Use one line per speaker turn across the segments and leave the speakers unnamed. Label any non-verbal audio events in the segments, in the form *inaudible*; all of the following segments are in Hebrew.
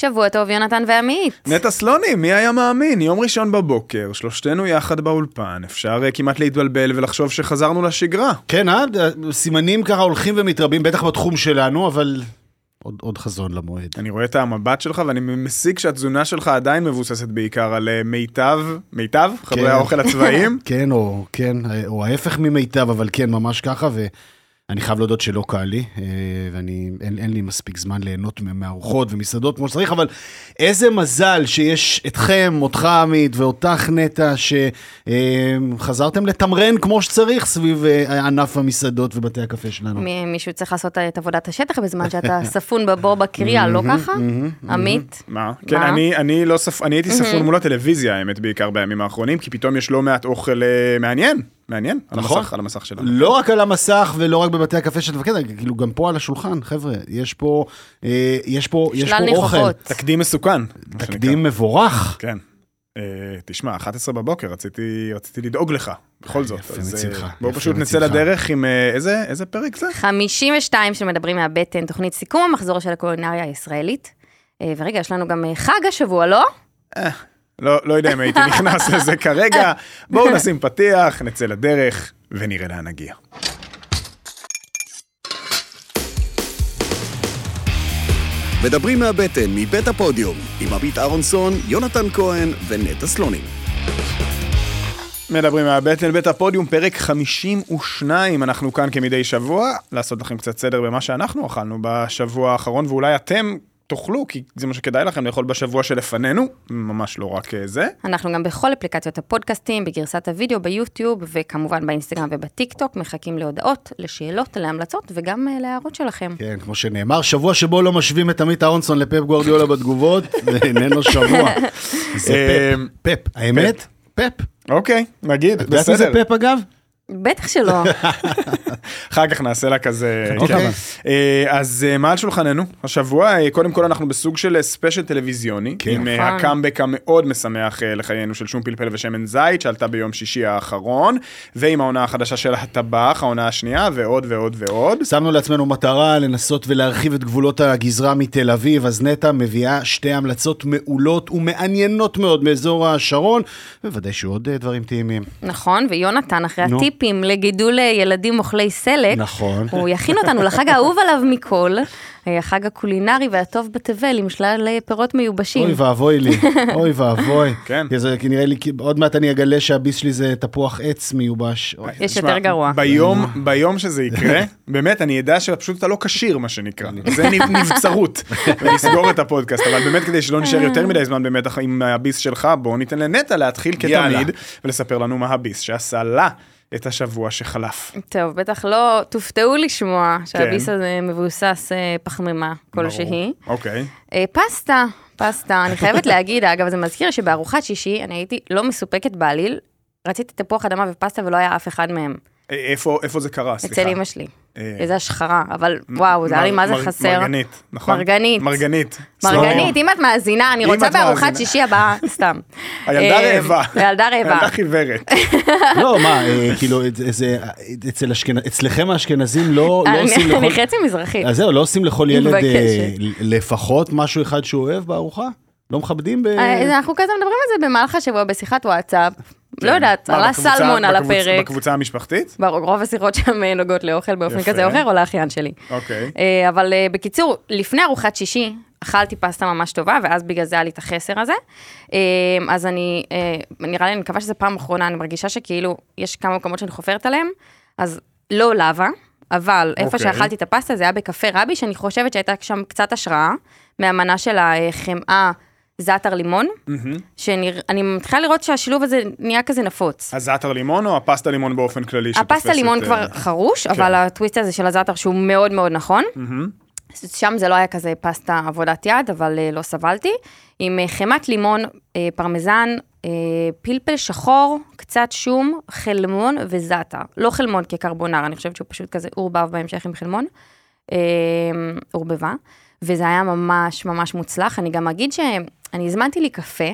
שבוע טוב, יונתן ועמית.
נטע סלוני, מי היה מאמין? יום ראשון בבוקר, שלושתנו יחד באולפן, אפשר אה, כמעט להתבלבל ולחשוב שחזרנו לשגרה.
כן, אה? סימנים ככה הולכים ומתרבים, בטח בתחום שלנו, אבל עוד, עוד חזון למועד.
אני רואה את המבט שלך ואני מסיק שהתזונה שלך עדיין מבוססת בעיקר על אה, מיטב, מיטב? חברי
כן.
האוכל הצבאיים? *laughs*
כן, או כן, או ההפך ממיטב, אבל כן, ממש ככה, ואני חייב להודות שלא קל לי, אה, ואני, אין, אין לי מספיק זמן ליהנות מארוחות ומסעדות כמו שצריך, אבל איזה מזל שיש אתכם, אותך עמית ואותך נטע, שחזרתם לתמרן כמו שצריך סביב אה, ענף המסעדות ובתי הקפה שלנו.
מ- מישהו צריך לעשות את עבודת השטח בזמן שאתה *laughs* ספון בבור בקריאה, לא ככה? עמית?
מה? כן? אני, אני לא ספ... אני הייתי ספון מול הטלוויזיה, האמת, בעיקר בימים האחרונים, כי פתאום יש לא מעט אוכל אה, מעניין, מעניין, על
נכון.
המסך, על המסך שלנו.
לא רק על המסך ולא רק בבתי הקפה של תפקד, כאילו גם פה על השולחן, חבר'ה, יש פה, אה, יש פה, יש פה אוכל.
תקדים מסוכן.
תקדים מבורך.
כן. אה, תשמע, 11 בבוקר, רציתי, רציתי לדאוג לך, בכל זאת.
יפה
אז, אה,
מצידך,
בואו פשוט נצא. לדרך עם אה, איזה, איזה פרק זה?
52 של מדברים מהבטן, תוכנית סיכום המחזור של הקולינריה הישראלית. אה, ורגע, יש לנו גם אה, חג השבוע, לא?
לא, לא יודע אם הייתי *laughs* נכנס לזה כרגע. בואו נשים פתיח, נצא לדרך, ונראה לאן נגיע.
מדברים מהבטן, מבית הפודיום, עם עמית אהרונסון, יונתן כהן ונטע סלונים.
מדברים מהבטן, בית הפודיום, פרק 52, אנחנו כאן כמדי שבוע, לעשות לכם קצת סדר במה שאנחנו אכלנו בשבוע האחרון, ואולי אתם תאכלו, כי זה מה שכדאי לכם לאכול בשבוע שלפנינו, ממש לא רק אה, זה.
אנחנו גם בכל אפליקציות הפודקאסטים, בגרסת הוידאו, ביוטיוב, וכמובן באינסטגרם ובטיק טוק, מחכים להודעות, לשאלות, להמלצות, וגם אה, להערות שלכם.
כן, כמו שנאמר, שבוע שבו לא משווים את עמית אהרונסון לפפ גוורדיולה בתגובות, *laughs* זה איננו שבוע. זה
אה,
פפ. פפ. האמת? פפ.
אוקיי, נגיד,
את יודעת מי זה
בסדר.
פפ אגב?
בטח שלא. *laughs*
אחר כך נעשה לה כזה...
אוקיי.
כן. אה, אז אה, מה על שולחננו? השבוע, אה, קודם כל אנחנו בסוג של special טלוויזיוני,
כן.
עם
נכון.
הקאמבק המאוד משמח לחיינו של שום פלפל ושמן זית, שעלתה ביום שישי האחרון, ועם העונה החדשה של הטבח, העונה השנייה, ועוד ועוד ועוד.
שמנו לעצמנו מטרה לנסות ולהרחיב את גבולות הגזרה מתל אביב, אז נטע מביאה שתי המלצות מעולות ומעניינות מאוד מאזור השרון, ובוודאי שיהיו עוד אה, דברים טעימים.
נכון, ויונתן, אחרי
נו.
הטיפים לגידול אה, ילדים אוכלי סלק,
נכון.
הוא יכין אותנו לחג האהוב עליו מכל, אה, החג הקולינרי והטוב בתבל עם שלל אה, פירות מיובשים.
אוי ואבוי לי, *laughs* אוי ואבוי.
כן.
כי זה נראה לי, עוד מעט אני אגלה שהביס שלי זה תפוח עץ מיובש.
יש יותר גרוע.
ביום, ביום שזה יקרה, *laughs* באמת, אני אדע שפשוט אתה לא כשיר, מה שנקרא. זה נב- נבצרות, *laughs* ונסגור את הפודקאסט. אבל באמת, כדי שלא נשאר יותר מדי זמן באמת עם הביס שלך, בואו ניתן לנטע להתחיל. כתמיד, ולספר לנו מה הביס שעשה לה את השבוע שחלף.
טוב, בטח לא תופתעו לשמוע שהביס
כן.
הזה מבוסס אה, פחמימה כלשהי.
אוקיי.
אה, פסטה, פסטה. אני חייבת *laughs* להגיד, אגב, זה מזכיר שבארוחת שישי אני הייתי לא מסופקת בעליל, רציתי תפוח אדמה ופסטה ולא היה אף אחד מהם.
אה, איפה איפה זה קרה? סליחה.
אצל אמא שלי.
אה,
איזה השחרה, אבל וואו, זה היה לי מה זה חסר.
מרגנית, נכון?
מרגנית.
מרגנית.
מרגנית, אם את מאזינה, אני רוצה בארוחת. שישי הבאה, *laughs* סתם.
הילדה
אה,
רעבה.
הילדה רעבה.
הילדה חיוורת. *laughs*
לא, מה, אה, כאילו, אצלכם האשכנזים לא לא
אני-
עושים
אני
לכל...
חצי מזרחית.
אז זהו, לא עושים לכל ילד. לפחות משהו אחד שהוא אוהב בארוחה? לא מכבדים ב...
אנחנו כזה מדברים על זה במהלך השבוע בשיחת וואטסאפ. לא יודעת,
כן. מה,
עלה סלמון על הפרק.
בקבוצה המשפחתית?
רוב השיחות שם אה, נוגעות לאוכל באופן. כזה או אחר, או לאחיין שלי.
אוקיי.
אה, אבל אה, בקיצור, לפני ארוחת שישי, אכלתי פסטה ממש טובה, ואז בגלל זה היה לי את החסר הזה. אז אני, אה, נראה לי, אני מקווה שזו פעם אחרונה, אני מרגישה שכאילו, יש כמה מקומות שאני חופרת עליהם, אז לא לאווה, אבל איפה
אוקיי.
שאכלתי את הפסטה זה היה בקפה רבי, שאני חושבת שהייתה שם קצת השראה מהמנה של החמאה זעתר לימון, שאני מתחילה לראות שהשילוב הזה נהיה כזה נפוץ.
הזעתר לימון או הפסטה לימון באופן כללי?
הפסטה לימון
אה,
כבר חרוש, אבל הטוויסט הזה של הזעתר שהוא מאוד מאוד נכון. שם זה לא היה כזה פסטה עבודת יד, אבל אה, לא סבלתי. עם אה, חמת לימון, פרמזן, פלפל שחור, קצת שום, חלמון וזעתר. לא חלמון כקרבונר, אני חושבת שהוא פשוט כזה עורבב בהמשך עם חלמון. עורבבה. וזה היה ממש ממש מוצלח. אני גם אגיד שאני הזמנתי לי קפה.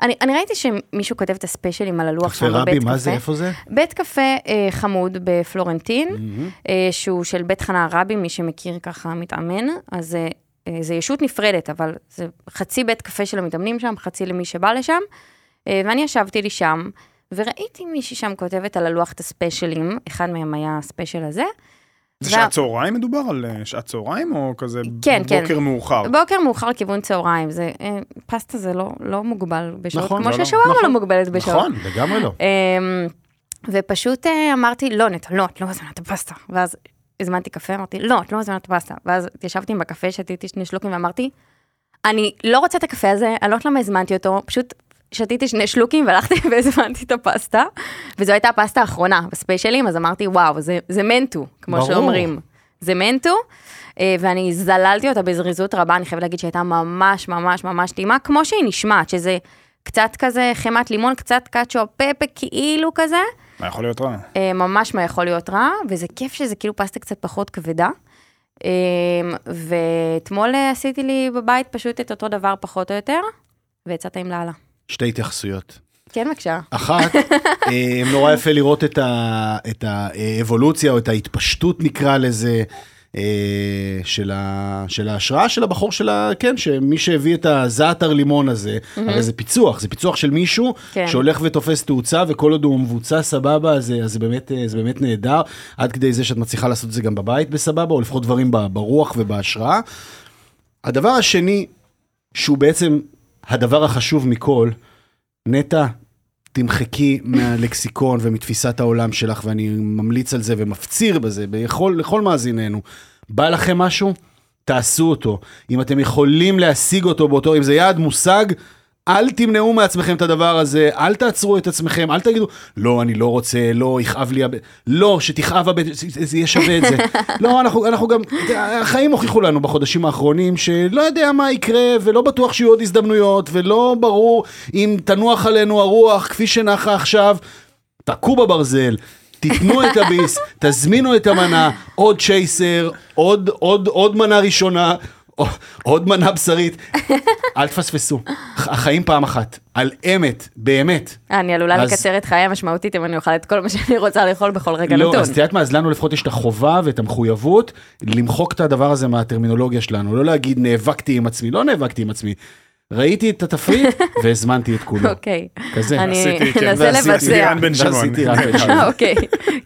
אני, אני ראיתי שמישהו כותב את הספיישלים על הלוח שם בבית קפה.
מה זה, איפה זה?
בית קפה אה, חמוד בפלורנטין, אה, שהוא של בית חנה רבי, מי שמכיר ככה מתאמן, אז אה, אה, זה ישות נפרדת, אבל זה חצי בית קפה של המתאמנים שם, חצי למי שבא לשם. אה, ואני ישבתי לי שם, וראיתי מישהי שם כותבת על הלוח את הספיישלים, אחד מהם היה הספיישל הזה.
זה שעת צהריים מדובר על אה, שעת צהריים או כזה
כן, כן.
בוקר מאוחר?
בוקר מאוחר לכיוון צהריים, זה, אה, פסטה זה לא, לא מוגבל בשעות,
נכון,
כמו
לא, לא,
ששווארמה
נכון.
לא מוגבלת בשעות.
נכון.
לגמרי לא.
אמ, ופשוט אה, אמרתי, לא, נטע, לא, את לא מזמינה את הפסטה. ואז הזמנתי קפה, אמרתי, לא, את לא מזמינה את הפסטה. ואז התיישבתי עם בקפה, שתיתי שני שלוקים ואמרתי, אני לא רוצה את הקפה הזה, אני לא יודעת למה הזמנתי אותו, פשוט שתיתי שני שלוקים והלכתי *laughs* והזמנתי את הפסטה. וזו הייתה הפסטה האחרונה בספיישלים, אז אמרתי, וואו, זה, זה מנטו, כמו
ברור.
שאומרים. זה מנטו. אה, ואני זללתי אותה בזריזות רבה, אני חייבת להגיד שהייתה ממש ממש ממש טעימה, כמו שהיא נשמעת, שזה קצת כזה חמת לימון, קצת קאצ'ו פפה, כאילו כזה,
מה יכול להיות רע?
אה, ממש מה יכול להיות רע, וזה כיף שזה כאילו פסטה קצת פחות כבדה. אה, ואתמול עשיתי לי בבית פשוט את אותו דבר פחות או יותר, ויצא טעים לאללה.
שתי התייחסויות.
כן, בבקשה.
אחת, *laughs* אה, נורא יפה לראות את, ה, את האבולוציה או את ההתפשטות נקרא לזה. אה, של, ה, של ההשראה של הבחור של ה... כן, שמי שהביא את הזעתר לימון הזה, הרי זה פיצוח, זה פיצוח של מישהו
כן.
שהולך ותופס תאוצה, וכל עוד הוא מבוצע סבבה, אז, אז זה, באמת, אה, זה באמת נהדר, עד כדי זה שאת מצליחה לעשות את זה גם בבית בסבבה, או לפחות דברים ברוח ובהשראה. הדבר השני, שהוא בעצם הדבר החשוב מכל, נטע, תמחקי מהלקסיקון ומתפיסת העולם שלך, ואני ממליץ על זה ומפציר בזה בכל, לכל מאזיננו. בא לכם משהו? תעשו אותו. אם אתם יכולים להשיג אותו באותו, אם זה יעד מושג, אל תמנעו מעצמכם את הדבר הזה, אל תעצרו את עצמכם, אל תגידו, לא, אני לא רוצה, לא, יכאב לי הבטן, לא, שתכאב הבטן, זה זה יהיה שווה את זה. *laughs* לא, אנחנו, אנחנו גם, החיים הוכיחו לנו בחודשים האחרונים, שלא יודע מה יקרה, ולא בטוח שיהיו עוד הזדמנויות, ולא ברור אם תנוח עלינו הרוח כפי שנחה עכשיו. תכו בברזל, תיתנו את הביס, *laughs* תזמינו את המנה, עוד צ'ייסר, עוד, עוד, עוד מנה ראשונה, עוד מנה בשרית. אל תפספסו, החיים פעם אחת, על אמת, באמת.
אני עלולה
אז-
לקצר את חיי משמעותית אם אני אוכל את כל מה שאני רוצה לאכול בכל רגע
לא,
נתון.
אז את יודעת מה, אז לנו לפחות יש את החובה ואת המחויבות למחוק את הדבר הזה מהטרמינולוגיה שלנו, לא להגיד נאבקתי עם עצמי, לא נאבקתי עם עצמי. ראיתי את התפריט *laughs* והזמנתי את כולו.
אוקיי.
כזה.
אני
כן,
אנסה
ועשיתי
לבצע.
רן בן שמעון.
ועשיתי רן בן *laughs* שמעון.
אוקיי,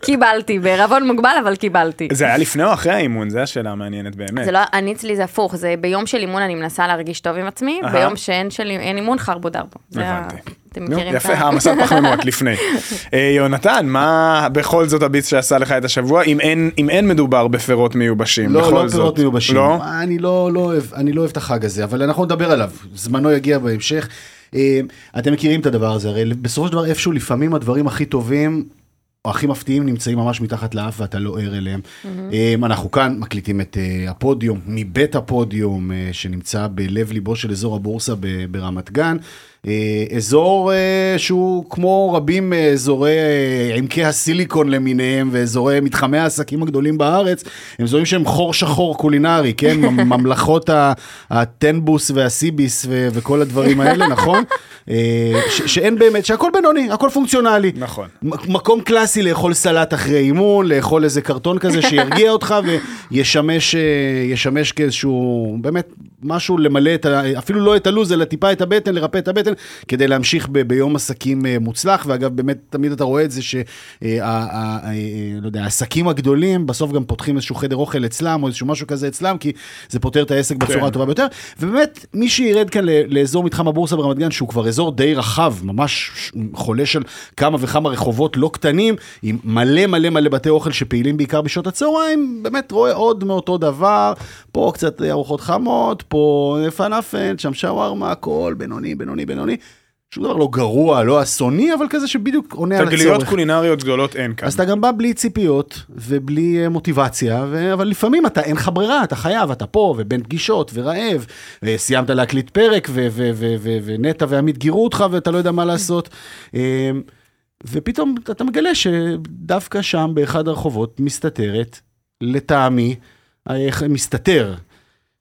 קיבלתי, בערבון מוגבל, אבל קיבלתי.
זה היה לפני או אחרי האימון? זו השאלה המעניינת באמת.
זה לא, אני אצלי זה הפוך, זה ביום של אימון אני מנסה להרגיש טוב עם עצמי. ביום שאין אימון חרבו דרבו.
הבנתי.
אתם
נו,
מכירים את
יפה,
ה...
העמסת פחמימות לפני. *laughs* אה, יונתן, מה בכל זאת הביץ שעשה לך את השבוע, אם אין- אם אין מדובר בפירות מיובשים?
לא,
בכל
לא
זאת.
פירות מיובשים.
לא?
אני לא, לא אוהב, אני לא אוהב את החג הזה, אבל אנחנו נדבר עליו, זמנו יגיע בהמשך. אה, אתם מכירים את הדבר הזה, הרי בסופו של דבר איפשהו לפעמים הדברים הכי טובים, או הכי מפתיעים נמצאים ממש מתחת לאף ואתה לא ער אליהם. אה, אנחנו כאן מקליטים את הפודיום, מבית הפודיום, שנמצא בלב ליבו של אזור הבורסה ברמת גן. אה, אזור אה, שהוא כמו רבים מאזורי אה, עמקי הסיליקון למיניהם ואזורי מתחמי העסקים הגדולים בארץ, הם אזורים שהם חור שחור קולינרי, כן? *laughs* ממ- ממלכות הטנבוס והסיביס ו- וכל הדברים האלה, *laughs* נכון? ש- שאין באמת, שהכל בינוני, הכל פונקציונלי.
נכון.
מקום קלאסי לאכול סלט אחרי אימון, לאכול איזה קרטון כזה שירגיע אותך *laughs* וישמש ישמש כאיזשהו, באמת, משהו למלא את ה... אפילו לא את הלו"ז, אלא טיפה את הבטן, לרפא את הבטן, כדי להמשיך ב- ביום עסקים אה, מוצלח. ואגב, באמת, תמיד אתה רואה את זה שה... ה- ה- ה- לא הגדולים, בסוף גם פותחים איזשהו חדר אוכל אצלם, או איזשהו משהו כזה אצלם, כי זה פותר את העסק בצורה
כן.
הטובה ביותר. ובאמת, מי שירד כאן לאזור מתחם הבורסה ברמת גן, שהוא כבר אזור די רחב, ממש חולש על כמה וכמה רחובות לא קטנים, עם מלא מלא מלא בתי אוכל שפעילים בעיקר בשעות הצהריים, באמת רואה עוד מאותו דבר, פה קצת ארוחות חמות, פה פלאפל, שם שווארמה, הכל בינוני, בינוני, בינוני. שום דבר לא גרוע, לא אסוני, אבל כזה שבדיוק עונה על הצורך.
תגליות קולינריות גדולות אין כאן.
אז אתה גם בא בלי ציפיות ובלי אה, מוטיבציה, ו... אבל לפעמים אתה, אין לך ברירה, אתה חייב, אתה פה, ובין פגישות, ורעב, וסיימת להקליט פרק, ו- ו- ו- ו- ונטע ועמית גירו אותך, ואתה לא יודע מה לעשות. אה, ופתאום אתה מגלה שדווקא שם, באחד הרחובות, מסתתרת, לטעמי, אה, מסתתר,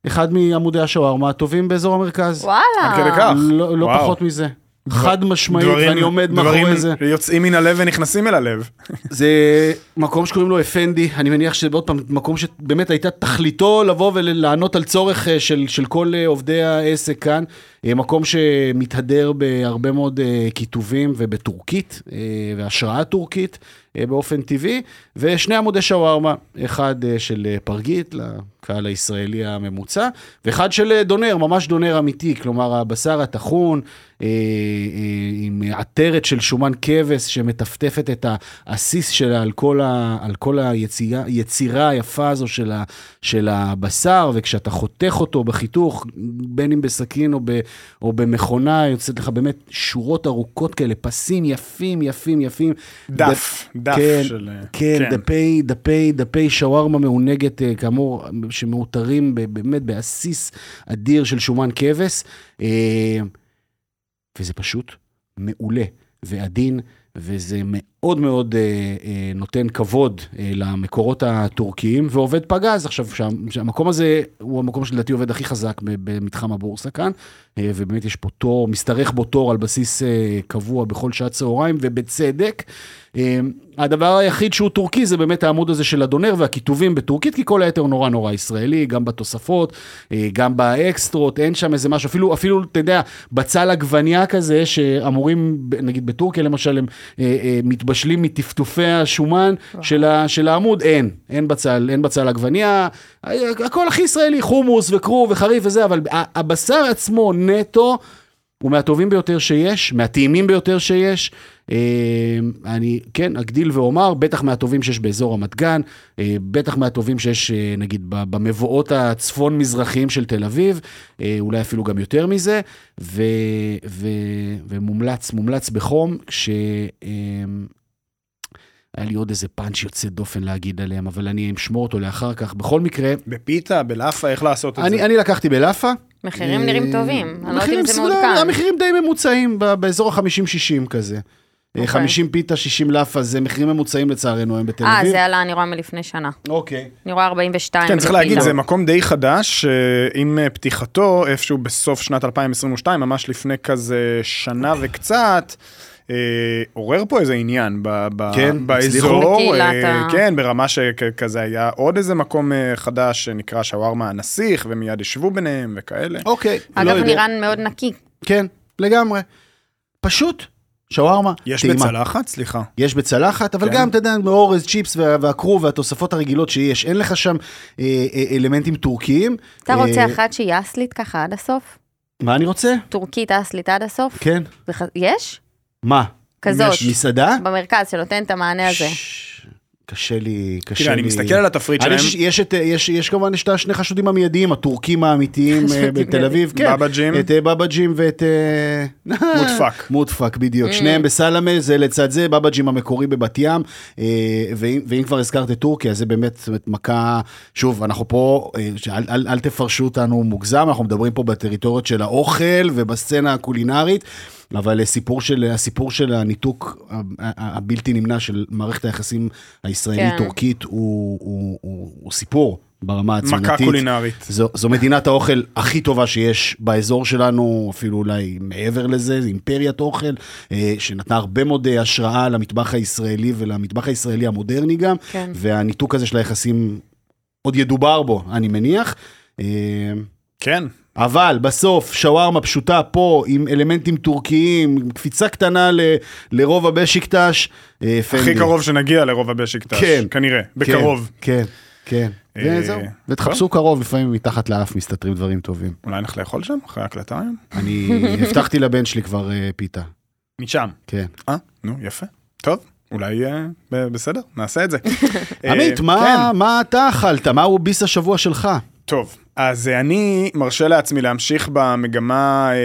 אחד מעמודי השווארמה הטובים באזור המרכז.
וואלה.
עד כדי כך.
לא, לא. פחות מזה. חד משמעית,
דברים-
ואני עומד
דברים
מאחורי זה.
יוצאים מן הלב ונכנסים אל הלב. *laughs*
זה מקום שקוראים לו אפנדי, אני מניח שזה עוד פעם מקום שבאמת הייתה תכליתו לבוא ולענות על צורך אה, של, של כל אה, עובדי העסק כאן. אה, מקום שמתהדר בהרבה מאוד אה, כיתובים ובטורקית, אה, והשראה טורקית באופן טבעי, ושני עמודי שווארמה, אחד של פרגית לקהל הישראלי הממוצע, ואחד של דונר, ממש דונר אמיתי, כלומר הבשר הטחון, עם עטרת של שומן כבש שמטפטפת את העסיס שלה על כל, ה, על כל היצירה היפה הזו של, ה, של הבשר, וכשאתה חותך אותו בחיתוך, בין אם בסכין או, ב, או במכונה, יוצאת לך באמת שורות ארוכות כאלה, פסים יפים, יפים, יפים.
דף, דף
כן,
של... אה,
כן, דפי, דפי, דפי שווארמה מעונגת, אה, כאמור, שמאותרים ב- באמת בעסיס אדיר של שומן כבש, אה, וזה פשוט מעולה ועדין, וזה מאוד מאוד אה, אה, נותן כבוד אה, למקורות הטורקיים, ועובד פגז. עכשיו, שה- שהמקום הזה הוא המקום שלדעתי עובד הכי חזק במתחם הבורסה כאן, אה, ובאמת יש פה תור, משתרך בו תור על בסיס אה, קבוע בכל שעת צהריים, ובצדק. אה, הדבר היחיד שהוא טורקי זה באמת העמוד הזה של הדונר והכיתובים בטורקית, כי כל היתר נורא נורא ישראלי, גם בתוספות, אה, גם באקסטרות, אין שם איזה משהו, אפילו, אפילו, אתה יודע, בצל עגבניה כזה, שאמורים, נגיד בטורקיה למשל, הם אה, אה, מתבשלים מטפטופי השומן של, ה, של העמוד, אין, אין בצל, אין בצל עגבניה, הכל הכי ישראלי, חומוס וכרוב וחריף וזה, אבל הבשר עצמו נטו, הוא מהטובים ביותר שיש, מהטעימים ביותר שיש. אה, אני, כן, אגדיל ואומר, בטח מהטובים שיש באזור רמת גן, אה, בטח מהטובים שיש, אה, נגיד, במבואות הצפון-מזרחיים של תל אביב, אולי אפילו גם יותר מזה, ו, ו, ומומלץ, מומלץ בחום, כש... אה, היה לי עוד איזה פאנץ' יוצא דופן להגיד עליהם, אבל אני אשמור אותו לאחר כך. בכל מקרה,
בפיתה, בלאפה, איך לעשות את
אני,
זה?
אני לקחתי בלאפה.
מחירים
אה,
נראים טובים, אני לא יודעת אם זה מעודכן.
המחירים די ממוצעים, ב- באזור ה-50-60 כזה. אה,
אוקיי.
50 פיתה, 60 לאפה, זה מחירים ממוצעים לצערנו היום בתל
אה,
אביב.
זה עלה, אני רואה מלפני שנה.
אוקיי.
אני רואה 42.
כן, צריך להגיד. זה מקום די חדש, אה, עם אה, פתיחתו איפשהו בסוף שנת 2022, ממש לפני כזה שנה וקצת. אה, עורר פה איזה עניין ב- ב-
כן,
באזור, אה, כן, ברמה שכזה היה עוד איזה מקום אה, חדש שנקרא שווארמה הנסיך, ומיד ישבו ביניהם וכאלה.
אוקיי. לא
אגב,
יודע.
נראה מאוד נקי.
כן, לגמרי. פשוט, שווארמה,
יש
טעימה.
בצלחת? סליחה.
יש בצלחת, אבל
כן.
גם, אתה יודע, מאורז, צ'יפס וה- והכרוב והתוספות הרגילות שיש, אין לך שם אה, אה, אלמנטים טורקיים.
אתה
אה,
רוצה אחת שהיא אסלית ככה עד הסוף?
מה אני רוצה?
טורקית אסלית עד הסוף?
כן.
וח- יש?
מה?
כזאת.
יש
מסעדה?
במרכז שנותן את המענה הזה.
קשה לי, קשה לי.
תראה, אני מסתכל על התפריט שלהם.
יש, יש, את, יש, יש כמובן את השני חשודים המיידיים, הטורקים האמיתיים *laughs* אה, בתל אביב, כן.
בבא-ג'ים.
את אה, בבא-ג'ים ואת... אה, *laughs*
מודפק.
מודפק, בדיוק.
Mm.
שניהם בסלמה, זה לצד זה, בבא-ג'ים המקורי בבת ים. ואם, כבר הזכרת את טורקיה, זה באמת, מכה... שוב, אנחנו פה, אל, אל, אל תפרשו אותנו מוגזם, אנחנו מדברים פה בטריטוריות של האוכל ובסצנה הקולינרית. אבל הסיפור של, הסיפור של הניתוק הבלתי נמנע של מערכת היחסים הישראלית-טורקית הוא, הוא, הוא, הוא סיפור ברמה התזונתית.
מכה קולינרית.
זו, זו מדינת האוכל הכי טובה שיש באזור שלנו, אפילו אולי מעבר לזה, זו אימפריית אוכל, אה, שנתנה הרבה מאוד אה, השראה למטבח הישראלי ולמטבח הישראלי המודרני גם,
כן.
והניתוק הזה של היחסים עוד ידובר בו, אני מניח. אה,
כן.
אבל בסוף שווארמה פשוטה פה עם אלמנטים טורקיים, עם קפיצה קטנה ל, לרובע בשיקטש. אה,
הכי
פנדי.
קרוב שנגיע לרובע בשיקטש.
כן.
כנראה, בקרוב.
כן, כן.
אה,
וזהו, ותחפשו קרוב, לפעמים מתחת לאף מסתתרים דברים טובים.
אולי נלך לאכול שם אחרי ההקלטה היום?
אני הבטחתי לבן שלי כבר אה, פיתה,
משם.
כן.
אה, נו, יפה. טוב, אולי בסדר, נעשה את זה. *laughs*
עמית, מה
כן.
מה אתה אכלת? מהו ביס השבוע שלך?
טוב, אז אה, אני מרשה לעצמי להמשיך במגמה אה,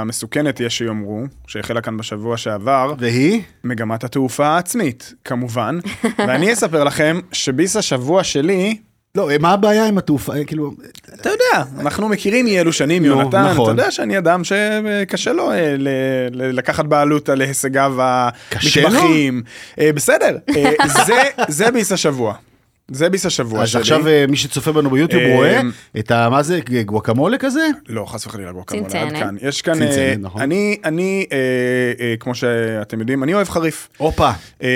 המסוכנת, יש שיאמרו, שהחלה כאן בשבוע שעבר,
והיא?
מגמת התעופה העצמית, כמובן. *laughs* ואני אספר לכם שביס השבוע שלי,
לא, מה הבעיה עם התעופה? אה, כאילו,
אתה יודע, אנחנו מכירים מאי אלו שנים, יונתן,
נכון.
אתה יודע שאני אדם שקשה לו אה, ל- ל- לקחת בעלות על הישגיו
קשה לו?
אה, בסדר, אה, *laughs* זה- זה ביס השבוע. זה ביס השבוע
אז
שלי.
עכשיו אה, מי שצופה בנו ביוטיוב
אה,
רואה את ה... מה זה? גואקמולה כזה?
לא, חס וחלילה גואקמולה, עד
צנצנת.
כאן. יש כאן,
צנצנת,
אה,
נכון.
אני, אני, אה, אה, כמו שאתם יודעים, אני אוהב חריף.
הופה.
אה,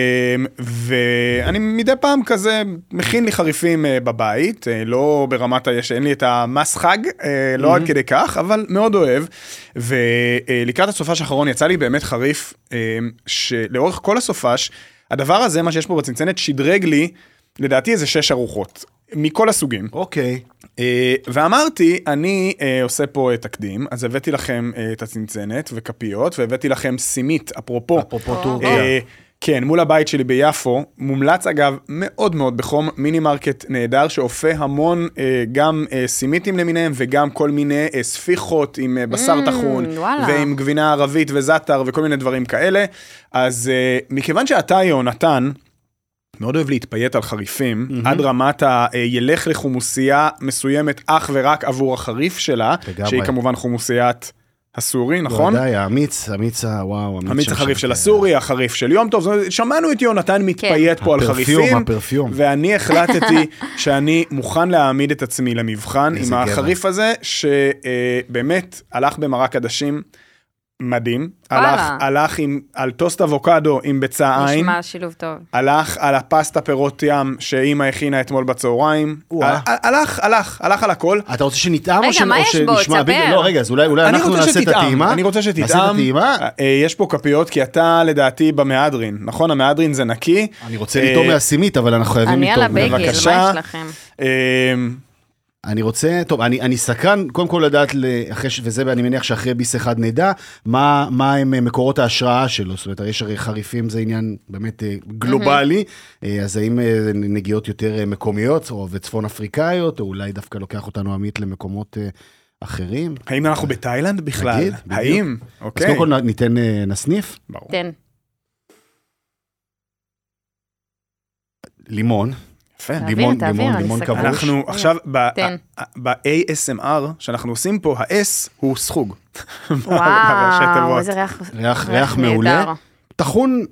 ואני מדי פעם כזה מכין לי חריפים אה, בבית, אה, לא ברמת, ה- שאין לי את המס חג, אה, לא עד כדי כך, אבל מאוד אוהב. ולקראת הסופש האחרון יצא לי באמת חריף, אה, שלאורך כל הסופש, הדבר הזה, מה שיש פה בצנצנת, שדרג לי, לדעתי איזה שש ארוחות, מכל הסוגים.
אוקיי.
אה, ואמרתי, אני אה, עושה פה אה, תקדים, אז הבאתי לכם אה, את הצנצנת וכפיות, והבאתי לכם סימית, אפרופו.
אפרופו טורקיה.
כן, מול הבית שלי ביפו, מומלץ אגב מאוד מאוד בחום, מיני מרקט נהדר שאופה המון אה, גם אה, סימיטים למיניהם וגם כל מיני אה, ספיחות עם אה, בשר
Mm,
טחון,
וואלה.
ועם גבינה ערבית וזאטר וכל מיני דברים כאלה. אז אה, מכיוון שאתה, יונתן, מאוד אוהב להתפייט על חריפים, mm-hmm. עד רמת ה... אה, ילך לחומוסייה מסוימת אך ורק עבור החריף שלה,
לגמרי.
שהיא כמובן חומוסיית הסורי, נכון?
ודאי, האמיץ, האמיץ, ה- וואו,
המיץ
שם
החריף של
כן.
הסורי, החריף של יום טוב, זאת אומרת, שמענו את יונתן מתפייט פה על
הפרפיום,
חריפים,
הפרפיום.
ואני החלטתי *laughs* שאני מוכן להעמיד את עצמי למבחן עם
גבר.
החריף הזה, שבאמת הלך במרק עדשים מדהים. הלך, הלך עם, על טוסט אבוקדו עם ביצה עין,
נשמע שילוב טוב.
הלך על הפסטה פירות ים שאימא הכינה אתמול בצהריים, הלך, הלך, הלך על הכל.
אתה רוצה שנטעם
רגע,
או
מה
או
יש בו?
שנשמע?
תספר.
לא, רגע, אז אולי אולי
אני
אנחנו
רוצה
נעשה את
שתטעם,
הטעימה.
אני רוצה
נעשה את
שתטעם.
הטעימה.
אה, יש פה כפיות, כי אתה לדעתי במהדרין, נכון? המהדרין זה נקי.
אני רוצה
אה,
לטעום מהסימית, אבל אנחנו חייבים
אני על
לטעום.
בבקשה.
מה יש לכם?
אני רוצה, טוב, אני, אני סקרן, קודם כל לדעת, אחרי, ש- וזה אני מניח שאחרי ביס אחד נדע, מה, מה הם אה, מקורות ההשראה שלו. זאת אומרת, יש הרי חריפים זה עניין באמת אה, גלובלי, אה, אז האם נגיעות יותר מקומיות, או וצפון אפריקאיות, או אולי דווקא לוקח אותנו עמית למקומות אחרים?
האם אנחנו בתאילנד בכלל?
נגיד, בדיוק.
האם?
אז
אוקיי.
קודם כל ניתן, נסניף,
ברור.
תן.
לימון,
יפה.
תעביר,
לימון,
סקרן.
כבוש.
אנחנו עכשיו. ב-ASMR שאנחנו עושים פה, ה-S הוא סחוג. *laughs*
וואו. איזה ריח
ריח, ריח מעולה. טחון,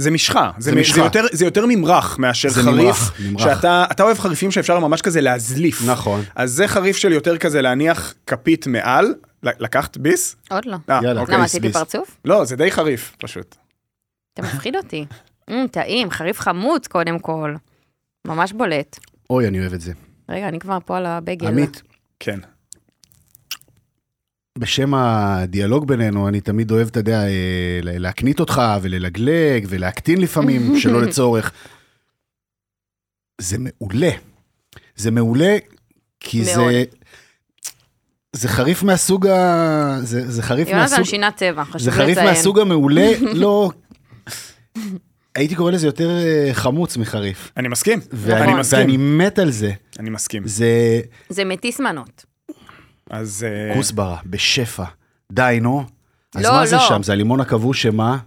זה משחה, זה,
זה
זה,
משחה.
זה, יותר, זה יותר ממרח מאשר
זה
חריף,
ממרח, ממרח.
שאתה אתה אוהב חריפים שאפשר ממש כזה להזליף.
נכון.
אז זה חריף של יותר כזה להניח כפית מעל, לקחת ביס?
עוד לא.
אה,
יאללה.
אוקיי.
למה,
ביס,
עשיתי
ביס.
פרצוף?
לא, זה די חריף, פשוט.
אתה מפחיד אותי. *laughs* טעים, חריף חמוץ קודם כל. ממש בולט.
אוי, אני אוהב את זה.
רגע, אני כבר פה על הבייגל.
עמית,
כן.
בשם הדיאלוג בינינו, אני תמיד אוהב, אתה יודע, אה, להקנית אותך וללגלג ולהקטין לפעמים, *laughs* שלא לצורך. זה מעולה. זה מעולה, כי
מאוד.
זה... זה חריף מהסוג ה... זה, זה חריף
יונתן
מהסוג...
שינה צבע, חשוב
זה
לציין.
חריף מהסוג המעולה, *laughs* לא... הייתי קורא לזה יותר אה, חמוץ מחריף.
אני מסכים,
ואני,
אני מסכים,
ואני מת על זה.
אני מסכים.
זה
זה מתיס מנות.
אז אה,
כוסברה, בשפע. די, נו. אז
לא,
מה זה
לא.
שם? זה הלימון הכבוש שמה?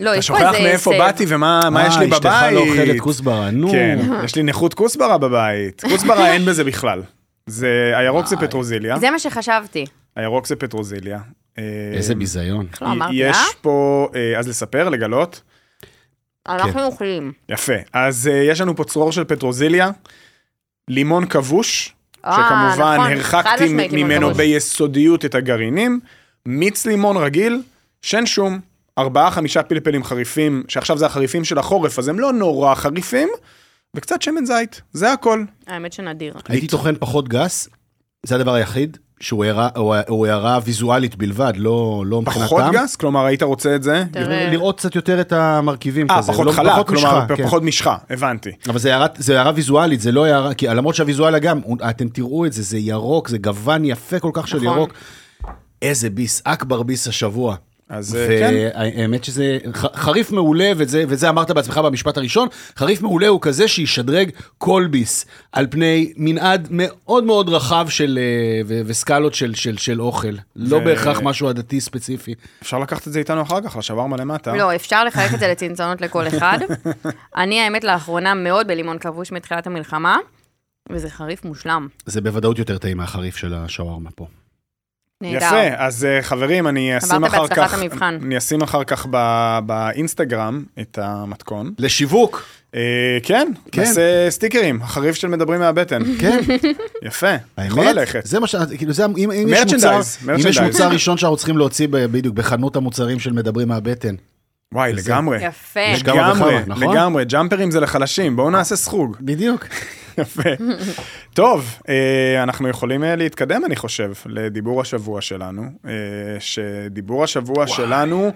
לא,
אתה
יש פה
שוכח
איזה...
מאיפה
סב.
באתי ומה מה יש לי
אה, אשתך לא אוכלת
בבית.
כוסברה, נו.
כן, יש לי נכות כוסברה בבית. כוסברה אין בזה בכלל. זה, הירוק זה. פטרוזיליה,
זה מה שחשבתי.
הירוק זה פטרוזיליה. אה,
איזה ביזיון.
איך לא אמרתי,
יש? פה, אז לספר, לגלות.
אנחנו אוכלים.
יפה. אז אה, יש לנו פה צרור של פטרוזיליה, לימון כבוש,
אה,
שכמובן
נכון,
הרחקתי ממנו
כבוש.
ביסודיות את הגרעינים, מיץ לימון רגיל, שן שום, ארבעה חמישה פלפלים חריפים, שעכשיו זה החריפים של החורף, אז הם לא נורא חריפים, וקצת שמן זית, זה הכל.
האמת שנדיר.
הייתי טוחן פחות גס, זה הדבר היחיד, שהוא הערה- הוא- הוא הערה ויזואלית בלבד, לא לא מבחינת
פחות
טעם.
גס? כלומר, היית רוצה את זה?
תראה.
לראות קצת יותר את המרכיבים
אה,
כזה.
פחות
לא-
חלק,
פחות
כלומר,
משחה, כן.
פחות משחה, הבנתי.
אבל זה הערה- זה הערה ויזואלית, זה לא הערה, כי למרות שהוויזואליה גם, אתם תראו את זה, זה ירוק, זה גוון יפה כל כך של
נכון.
ירוק. איזה ביס, אכבר ביס השבוע.
אז אה, כן.
והאמת שזה ח- חריף מעולה, וזה, וזה אמרת בעצמך במשפט הראשון, חריף מעולה הוא כזה שישדרג כל ביס על פני מנעד מאוד מאוד רחב של, אה, ו- וסקלות של, של, של אוכל. לא
ו-
בהכרח משהו עדתי ספציפי.
אפשר לקחת את זה איתנו אחר כך, לשווארמה למטה.
לא, אפשר לחלק את זה לצנצונות לכל אחד. *laughs* אני, האמת, לאחרונה מאוד בלימון כבוש מתחילת המלחמה, וזה חריף מושלם.
זה בוודאות יותר טעים מהחריף של השווארמה פה.
נהדר.
יפה, אז אה, חברים, אני אשים
עברת
אחר
בהצלחת
כך,
המבחן.
אני אשים אחר כך ב- באינסטגרם את המתכון.
לשיווק,
אה, כן,
כן.
נעשה סטיקרים, החריף של מדברים מהבטן. *laughs*
כן,
יפה, יכול ללכת.
זה מה ש... כאילו זה, אם, אם יש מוצר, אם יש. מוצר ראשון שאנחנו צריכים להוציא ב- בדיוק בחנות המוצרים של מדברים מהבטן.
וואי, לגמרי.
יפה.
יש כמה וכמה,
לגמרי,
נכון?
לגמרי, ג'אמפרים זה לחלשים, בואו נעשה סחוג.
בדיוק.
יפה. טוב, אה, אנחנו יכולים אה, להתקדם, אני חושב, לדיבור השבוע שלנו, אה, שדיבור השבוע שלנו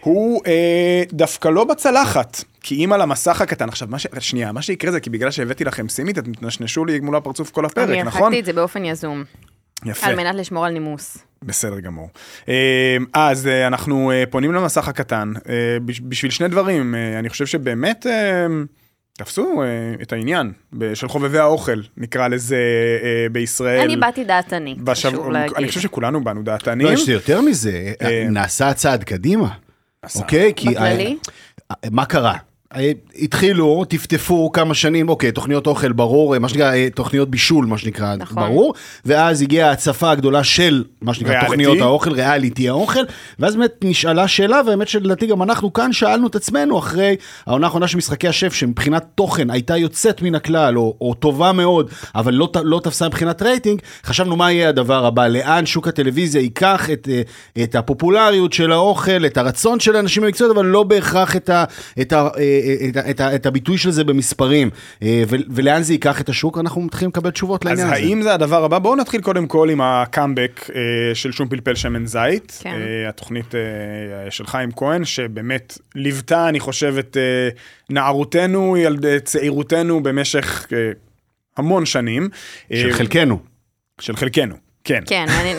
הוא דווקא לא בצלחת, כי אם על המסך הקטן, עכשיו, מה ש... שנייה, מה שיקרה זה כי בגלל שהבאתי לכם סימית, אתם תנשנשו לי מול הפרצוף כל הפרק,
אני
נכון?
הרחקתי את זה באופן יזום,
יפה.
על מנת לשמור על נימוס.
בסדר גמור. אז אנחנו פונים למסך הקטן בש- בשביל שני דברים. אני חושב שבאמת תפסו אה, את העניין ב- של חובבי האוכל, נקרא לזה אה, בישראל.
אני באתי דעתני,
בשב-
חשוב להגיד.
אני חושב שכולנו באנו דעתנים.
לא, יש יותר מזה,
אה,
נעשה צעד קדימה. אוקיי? כי...
בכללי?
אה, מה קרה? התחילו, טפטפו כמה שנים, אוקיי, תוכניות אוכל ברור, מה שנקרא, אה, תוכניות בישול, מה שנקרא,
נכון.
ברור, ואז הגיעה ההצפה הגדולה של, מה שנקרא,
ריאליטי.
תוכניות האוכל, ריאליטי האוכל, ואז באמת נשאלה שאלה, והאמת שלדעתי גם אנחנו כאן שאלנו את עצמנו אחרי העונה האחרונה של משחקי השף, שמבחינת תוכן הייתה יוצאת מן הכלל, או, או טובה מאוד, אבל לא, לא תפסה מבחינת רייטינג, חשבנו מה יהיה הדבר הבא, לאן שוק הטלוויזיה ייקח את, אה, את הפופולריות של האוכל, את הרצון של האנשים במקצועות, אבל לא בהכרח את, ה, את, ה, אה, את, את, את הביטוי של זה במספרים. אה, ולאן זה ייקח את השוק, אנחנו מתחילים לקבל תשובות
אז
לעניין הזה.
האם זה הדבר הבא? בואו נתחיל קודם כל עם הקאמבק אה, של שום פלפל שמן זית.
כן.
אה, התוכנית של חיים כהן, שבאמת ליוותה, אני חושב, את נערותנו, ילד, צעירותנו במשך המון שנים.
של חלקנו.
של חלקנו, כן.
כן, אני-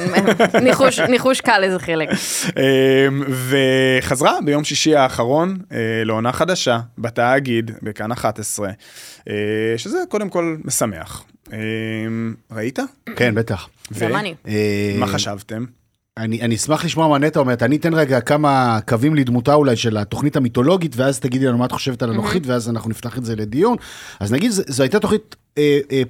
ניחוש- ניחוש קל איזה חלק.
אמ, וחזרה ביום שישי האחרון אה, לעונה חדשה בתאגיד, בכאן 11, אה, שזה קודם כל משמח. אמ, ראית?
כן, בטח.
גם אני.
אה,
מה חשבתם?
אני, אני אשמח לשמוע מה נטע אומרת, אני אתן רגע כמה קווים לדמותה אולי של התוכנית המיתולוגית, ואז תגידי לנו מה את חושבת על הנוכחית, ואז אנחנו נפתח את זה לדיון. אז נגיד, זו הייתה תוכנית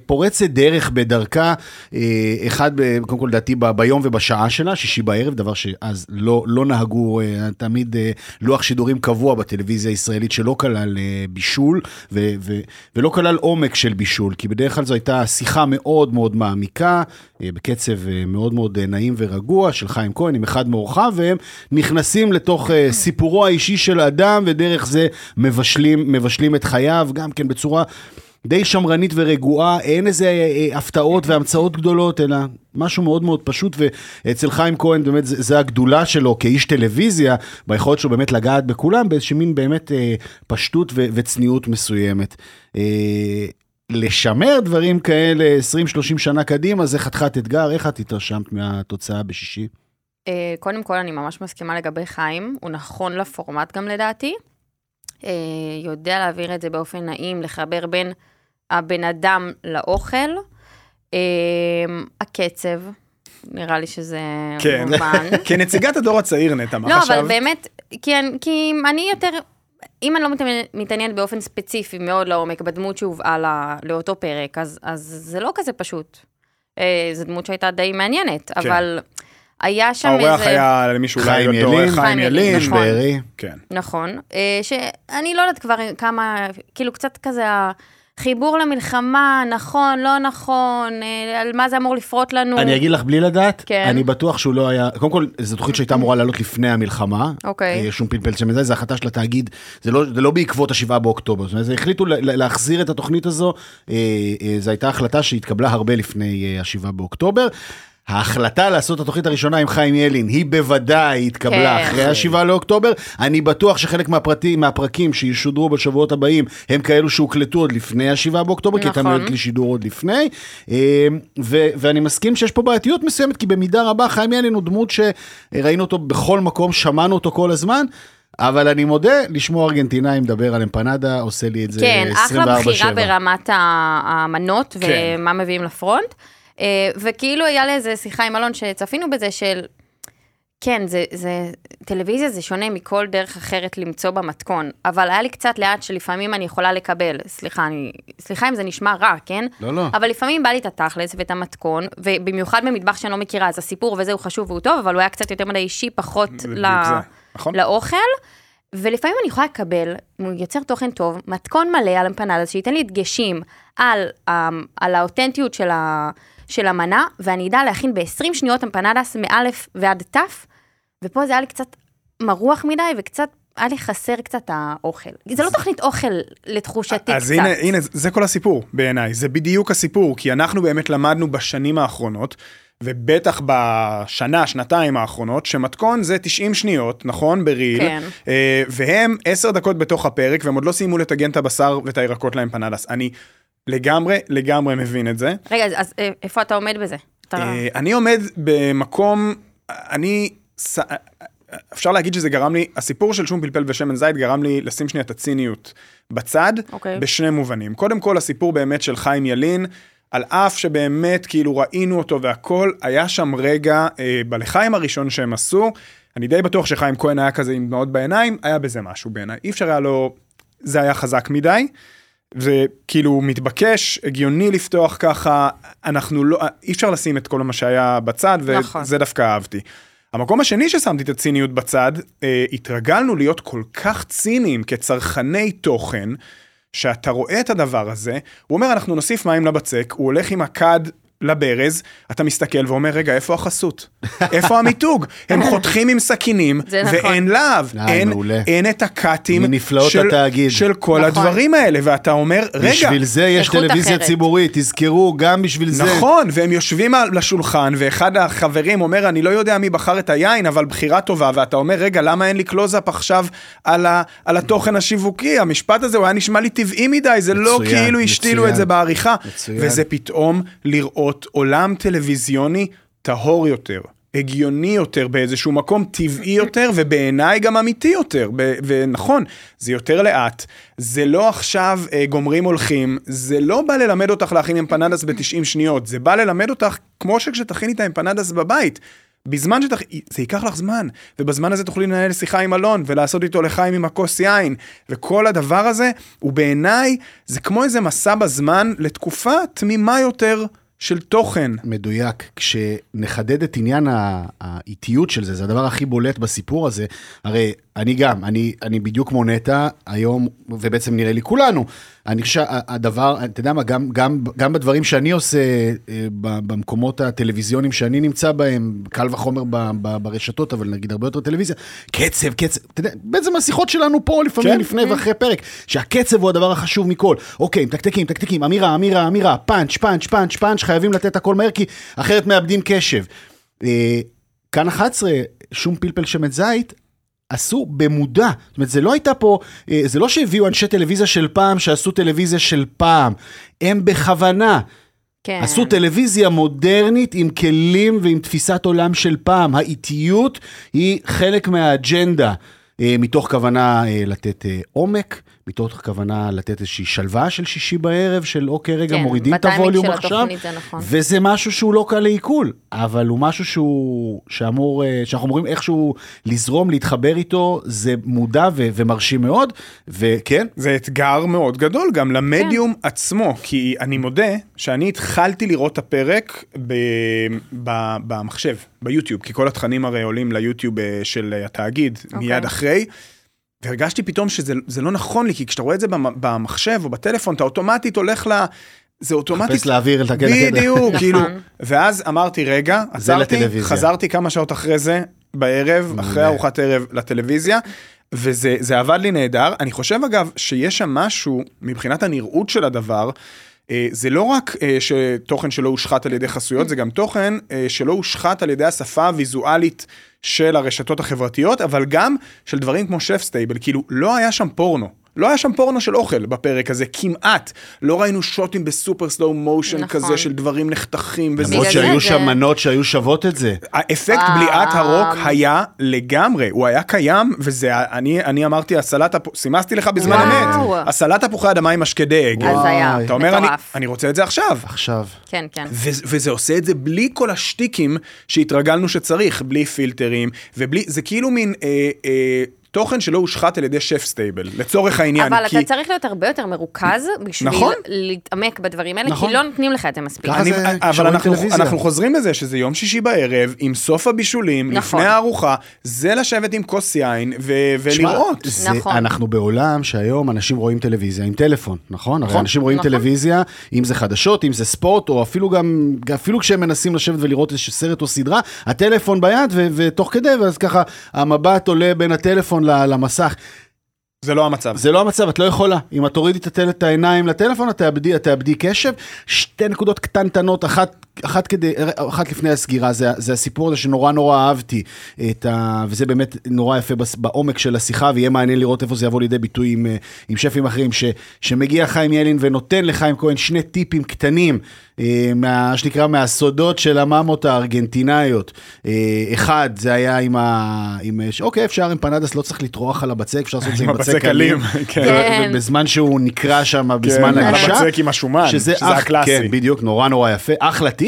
פורצת דרך בדרכה, אה, אחד, קודם כל לדעתי ביום ובשעה שלה, שישי בערב, דבר שאז לא, לא נהגו, אה, תמיד אה, לוח שידורים קבוע בטלוויזיה הישראלית שלא כלל אה, בישול, ו, ו, ולא כלל עומק של בישול, כי בדרך כלל זו הייתה שיחה מאוד מאוד מעמיקה, אה, בקצב אה, מאוד מאוד אה, נעים ורגוע, של חיים כהן עם אחד מאורחיו, והם נכנסים לתוך אה, סיפורו האישי של האדם, ודרך זה מבשלים, מבשלים את חייו, גם כן בצורה די שמרנית ורגועה, אין איזה אה, אה, הפתעות והמצאות גדולות, אלא משהו מאוד מאוד פשוט, ואצל חיים כהן באמת זה, זה הגדולה שלו כאיש טלוויזיה, ביכולת שלו באמת לגעת בכולם, באיזושהי מין באמת אה, פשטות ו- וצניעות מסוימת. אה, לשמר דברים כאלה 20-30 שנה קדימה, זה חתיכת אתגר, איך את התרשמת מהתוצאה בשישי?
אה, קודם כל, אני ממש מסכימה לגבי חיים, הוא נכון לפורמט גם לדעתי. אה, יודע להעביר את זה באופן נעים, לחבר בין הבן אדם לאוכל. אה, הקצב, נראה לי שזה
כן.
מובן. *laughs*
כנציגת הדור הצעיר, נטע, מה
לא,
חשבת?
אבל באמת, כי, אני- כי אני יותר, אם אני לא מתעניינת- באופן ספציפי מאוד לעומק בדמות שהובאה לה- לאותו פרק, אז, אז זה לא כזה פשוט. אה, זו דמות שהייתה די מעניינת,
כן.
אבל היה שם איזה...
האורח היה למישהו אולי
חיים
יותר,
ילין.
חיים
חיים ילין,
ילין.
נכון.
בארי?
כן.
נכון, אה, שאני לא יודעת כבר כמה, כאילו קצת כזה החיבור למלחמה, נכון, לא נכון, אה, על מה זה אמור לפרוט לנו.
אני אגיד לך בלי לדעת,
כן.
אני בטוח שהוא לא היה, קודם כל, זו תוכנית שהייתה אמורה לעלות לפני המלחמה.
אוקיי.
אה, שום פלפל שמן זה, זו החלטה של התאגיד, זה לא, זה לא בעקבות השבעה באוקטובר. זאת אומרת, החליטו להחזיר את התוכנית הזו, אה, זו הייתה החלטה שהתקבלה הרבה לפני השבעה באוקטובר. ההחלטה לעשות את התוכנית הראשונה עם חיים ילין, היא בוודאי התקבלה
כן.
אחרי השבעה לאוקטובר. אני בטוח שחלק מהפרטים, מהפרקים שישודרו בשבועות הבאים, הם כאלו שהוקלטו עוד לפני השבעה באוקטובר, כי הייתה
נכון.
מיועדת לשידור עוד לפני. אה, ו- ואני מסכים שיש פה בעייתיות מסוימת, כי במידה רבה חיים ילין הוא דמות שראינו אותו בכל מקום, שמענו אותו כל הזמן. אבל אני מודה, לשמוע ארגנטינאי מדבר על אמפנדה, עושה לי את זה 24/7.
כן, אחלה בחירה ברמת המנות
כן.
ומה מביאים לפרונט. אה, וכאילו היה לי איזה שיחה עם אלון שצפינו בזה של, כן, זה, זה, טלוויזיה זה שונה מכל דרך אחרת למצוא במתכון, אבל היה לי קצת לאט שלפעמים אני יכולה לקבל, סליחה, אני, סליחה אם זה נשמע רע, כן?
לא, לא.
אבל לפעמים בא לי את התכלס ואת המתכון, ובמיוחד במטבח שאני לא מכירה, אז הסיפור וזה הוא חשוב והוא טוב, אבל הוא היה קצת יותר מדי אישי, פחות ל...
נכון?
לאוכל. ולפעמים אני יכולה לקבל, הוא יוצר תוכן טוב, מתכון מלא על אמפנדס, שייתן לי דגשים על, ה- על האותנטיות של, ה, של המנה, ואני אדע להכין ב-20 שניות אמפנדס מאלף ועד תף, ופה זה היה לי קצת מרוח מדי, וקצת, היה לי חסר קצת האוכל. זה לא תוכנית אוכל לתחושתי
אז
קצת.
הנה, הנה, זה כל הסיפור בעיניי, זה בדיוק הסיפור, כי אנחנו באמת למדנו בשנים האחרונות, ובטח בשנה, שנתיים האחרונות, שמתכון זה 90 שניות, נכון? בריל,
כן.
אה, והם 10 דקות בתוך הפרק, והם עוד לא סיימו לטגן את הבשר ואת הירקות לאמפנדס. אני לגמרי, לגמרי מבין את זה.
רגע, אז, אז אה, איפה אתה עומד בזה? אתה...
אה, אני עומד במקום, אני, ס- אפשר להגיד שזה גרם לי, הסיפור של שום פלפל ושמן זית גרם לי לשים שנייה את הציניות בצד,
אוקיי.
בשני מובנים. קודם כל, הסיפור באמת של חיים ילין, על אף שבאמת כאילו ראינו אותו והכל, היה שם רגע אה, בלחיים הראשון שהם עשו, אני די בטוח שחיים כהן היה כזה עם דמעות בעיניים, היה בזה משהו בעיניי. אי אפשר היה לו, זה היה חזק מדי. וכאילו מתבקש, הגיוני לפתוח ככה, אנחנו לא, אי אפשר לשים את כל מה שהיה בצד,
נכון.
וזה דווקא אהבתי. המקום השני ששמתי את הציניות בצד, אה, התרגלנו להיות כל כך ציניים כצרכני תוכן, שאתה רואה את הדבר הזה, הוא אומר אנחנו נוסיף מים לבצק, הוא הולך עם הכד לברז, אתה מסתכל ואומר רגע איפה החסות? איפה המיתוג? הם חותכים עם סכינים,
נכון.
ואין להב,
אה,
אין. אין את הקאטים של. של כל
נכון.
הדברים האלה, ואתה אומר רגע,
בשביל זה יש טלוויזיה
אחרת.
ציבורית, תזכרו, גם בשביל זה.
נכון, והם יושבים על השולחן, ואחד החברים אומר, אני לא יודע מי בחר את היין, אבל בחירה טובה, ואתה אומר, רגע, למה אין לי קלוזאפ עכשיו על, ה, על התוכן השיווקי? המשפט הזה, הוא היה נשמע לי טבעי מדי, זה לא
מצוין,
כאילו השתילו. את זה בעריכה.
מצוין.
וזה פתאום לראות עולם טלוויזיוני טהור יותר. הגיוני יותר באיזשהו מקום, טבעי יותר, ובעיניי גם אמיתי יותר. ב- ונכון, זה יותר לאט, זה לא עכשיו אה, גומרים הולכים, זה לא בא ללמד אותך להכין אמפנדס ב-90 שניות, זה בא ללמד אותך כמו שכשתכיני את האמפנדס בבית. בזמן שתכ... זה ייקח לך זמן, ובזמן הזה תוכלי לנהל שיחה עם אלון, ולעשות איתו לחיים עם הכוס יין, וכל הדבר הזה, הוא בעיניי, זה כמו איזה מסע בזמן לתקופה תמימה יותר של תוכן.
מדויק. כשנחדד את עניין האיטיות של זה, זה הדבר הכי בולט בסיפור הזה. הרי אני גם, אני, אני בדיוק כמו נטע היום, ובעצם נראה לי כולנו. אני חושב שהדבר, אתה יודע מה, גם, גם, גם בדברים שאני עושה אה, במקומות הטלוויזיוניים שאני נמצא בהם, קל וחומר ב, ב, ברשתות, אבל נגיד הרבה יותר טלוויזיה, קצב, קצב, אתה יודע, בעצם השיחות שלנו פה לפעמים
כן.
לפני ואחרי פרק, שהקצב הוא הדבר החשוב מכל. אוקיי, מתקתקים, מתקתקים, אמירה, אמירה, אמירה, פאנץ', פאנץ', פאנץ', פאנץ', חייבים לתת הכל מהר, כי אחרת מאבדים קשב. אה, כאן 11, שום פלפל שמן זית, עשו במודע. זאת אומרת, זה לא הייתה פה, אה, זה לא שהביאו אנשי טלוויזיה של פעם שעשו טלוויזיה של פעם. הם בכוונה.
כן.
עשו טלוויזיה מודרנית עם כלים ועם תפיסת עולם של פעם. האיטיות היא חלק מהאג'נדה. אה, מתוך כוונה אה, לתת עומק, מתוך כוונה לתת איזושהי שלווה של שישי בערב, של אוקיי, רגע,
כן,
מורידים את הווליום עכשיו.
נכון.
וזה משהו שהוא לא קל לעיכול, אבל הוא משהו שהוא, שאמור, אה, שאנחנו אמורים איכשהו לזרום, להתחבר איתו, זה מודע ו- ומרשים מאוד, וכן,
זה אתגר מאוד גדול גם למדיום כן. עצמו, כי אני מודה שאני התחלתי לראות את הפרק ב, ב, במחשב, ביוטיוב, כי כל התכנים הרי עולים ליוטיוב אה, של אה, התאגיד okay. מיד אחרי. והרגשתי פתאום שזה זה לא נכון לי, כי כשאתה רואה את זה במ- במחשב או בטלפון, אתה אוטומטית הולך ל... זה אוטומטית...
מחפש להעביר את הקטע.
בדיוק, *laughs* כאילו.
נכון.
ואז אמרתי, רגע, עצרתי,
לטלוויזיה.
חזרתי כמה שעות אחרי זה, בערב, אחרי ארוחת ערב לטלוויזיה, וזה זה עבד לי נהדר. אני חושב אגב שיש שם משהו, מבחינת הנראות של הדבר, אה, זה לא רק אה, שתוכן שלא הושחת על ידי חסויות, זה גם תוכן אה, שלא הושחת על ידי השפה הוויזואלית של הרשתות החברתיות, אבל גם של דברים כמו Chef's Table, כאילו לא היה שם פורנו. לא היה שם פורנו של אוכל בפרק הזה, כמעט. לא ראינו שוטים ב super slow motion
נכון.
כזה של דברים נחתכים וזה.
למרות שהיו
זה-
שם מנות שהיו שוות את זה.
האפקט. בליעת הרוק היה לגמרי, הוא היה קיים, וזה, אני, אני אמרתי, הסלט, הפ- סימסתי לך בזמן
וואו.
אמת, הסלט תפוחי אדמה עם משקדי עגל.
אז היה,
אתה אומר, אני,
מטורף.
אני רוצה את זה עכשיו.
עכשיו.
כן, כן.
ו- וזה עושה את זה בלי כל השטיקים שהתרגלנו שצריך, בלי פילטרים, ובלי, זה כאילו מין אה, אה, תוכן שלא הושחת על ידי Chef's Table, לצורך העניין.
אבל
כי...
אתה צריך להיות הרבה יותר מרוכז בשביל
נכון.
להתעמק בדברים האלה,
נכון.
כי לא נותנים לך את זה מספיק.
אני,
זה
אבל אנחנו,
טלוויזיה.
אנחנו חוזרים לזה שזה יום שישי בערב, עם סוף הבישולים,
נכון.
לפני הארוחה, זה לשבת עם כוס יין ו- ולראות.
זה,
נכון.
אנחנו בעולם שהיום אנשים רואים טלוויזיה עם טלפון, נכון? הרי
נכון.
אנשים רואים
נכון.
טלוויזיה, אם זה חדשות, אם זה ספורט, או אפילו גם, אפילו כשהם מנסים לשבת ולראות איזה סרט או סדרה, הטלפון ביד, ו- ותוך כדי, ואז ככה המבט עולה בין הטלפון למסך.
זה לא המצב.
זה לא המצב, את לא יכולה. אם את תורידי את העיניים לטלפון, את תאבדי, את תאבדי קשב. שתי נקודות קטנטנות, אחת, אחת, כדי, אחת לפני הסגירה, זה, זה הסיפור הזה שנורא נורא אהבתי, את ה, וזה באמת נורא יפה בעומק של השיחה, ויהיה מעניין לראות איפה זה יבוא לידי ביטוי עם, אה, עם שפים אחרים, ש, שמגיע חיים ילין ונותן לחיים כהן שני טיפים קטנים, אה, מה שנקרא מהסודות של הממות הארגנטינאיות. אה, אחד, זה היה עם ה... עם, אוקיי, אפשר עם פנדס, לא צריך לטרוח על הבצק, אפשר לעשות את זה
עם
בצק אלים.
כן.
כן.
בזמן שהוא נקרע שם, בזמן
על
הגשה.
הבצק עם השומן, שזה
אח-
הקלאסי.
כן, בדיוק, נורא נורא יפה, אחלה טיפ.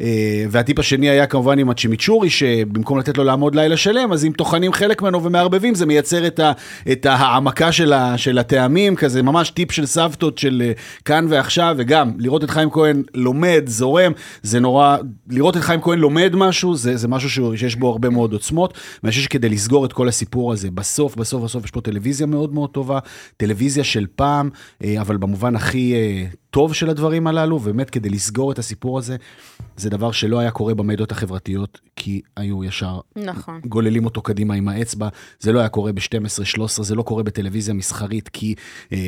אה, והטיפ השני היה כמובן עם הצ'ימיצ'ורי, שבמקום לתת לו לעמוד לילה שלם, אז אם טוחנים חלק ממנו ומערבבים, זה מייצר את, ה, את ההעמקה של, ה, של הטעמים, כזה ממש טיפ של סבתות של אה, כאן ועכשיו, וגם לראות את חיים כהן לומד, זורם, זה נורא, לראות את חיים כהן לומד משהו, זה, זה משהו שיש בו הרבה מאוד עוצמות, ואני חושב שכדי לסגור את כל הסיפור הזה, בסוף, בסוף, בסוף יש פה טלוויזיה מאוד מאוד טובה, טלוויזיה של פעם, אה, אבל במובן הכי אה, טוב של הדברים הללו, ובאמת כדי לסגור את הסיפור הזה, זה דבר שלא היה קורה במדיות החברתיות, כי היו ישר
נכון.
גוללים אותו קדימה עם האצבע, זה לא היה קורה ב-12-13, זה לא קורה בטלוויזיה מסחרית, כי, אה,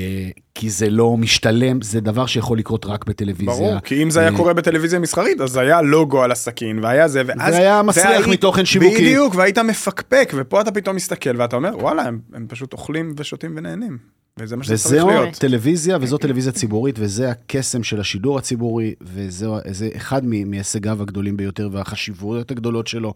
כי זה לא משתלם, זה דבר שיכול לקרות רק בטלוויזיה.
ברור, כי אם זה היה
אה,
קורה בטלוויזיה מסחרית, אז היה לוגו על הסכין, והיה זה, ואז...
והיה מצליח
והיית-
מתוכן שיווקי.
בדיוק, והיית מפקפק, ופה אתה פתאום מסתכל ואתה אומר, וואלה, הם, הם פשוט אוכלים ושותים ונהנים. וזה מה שזה צריך
וזהו
להיות.
טלוויזיה, וזו טלוויזיה ציבורית, וזה הקסם של השידור הציבורי, וזה זה אחד מהישגיו הגדולים ביותר והחשיבויות הגדולות שלו.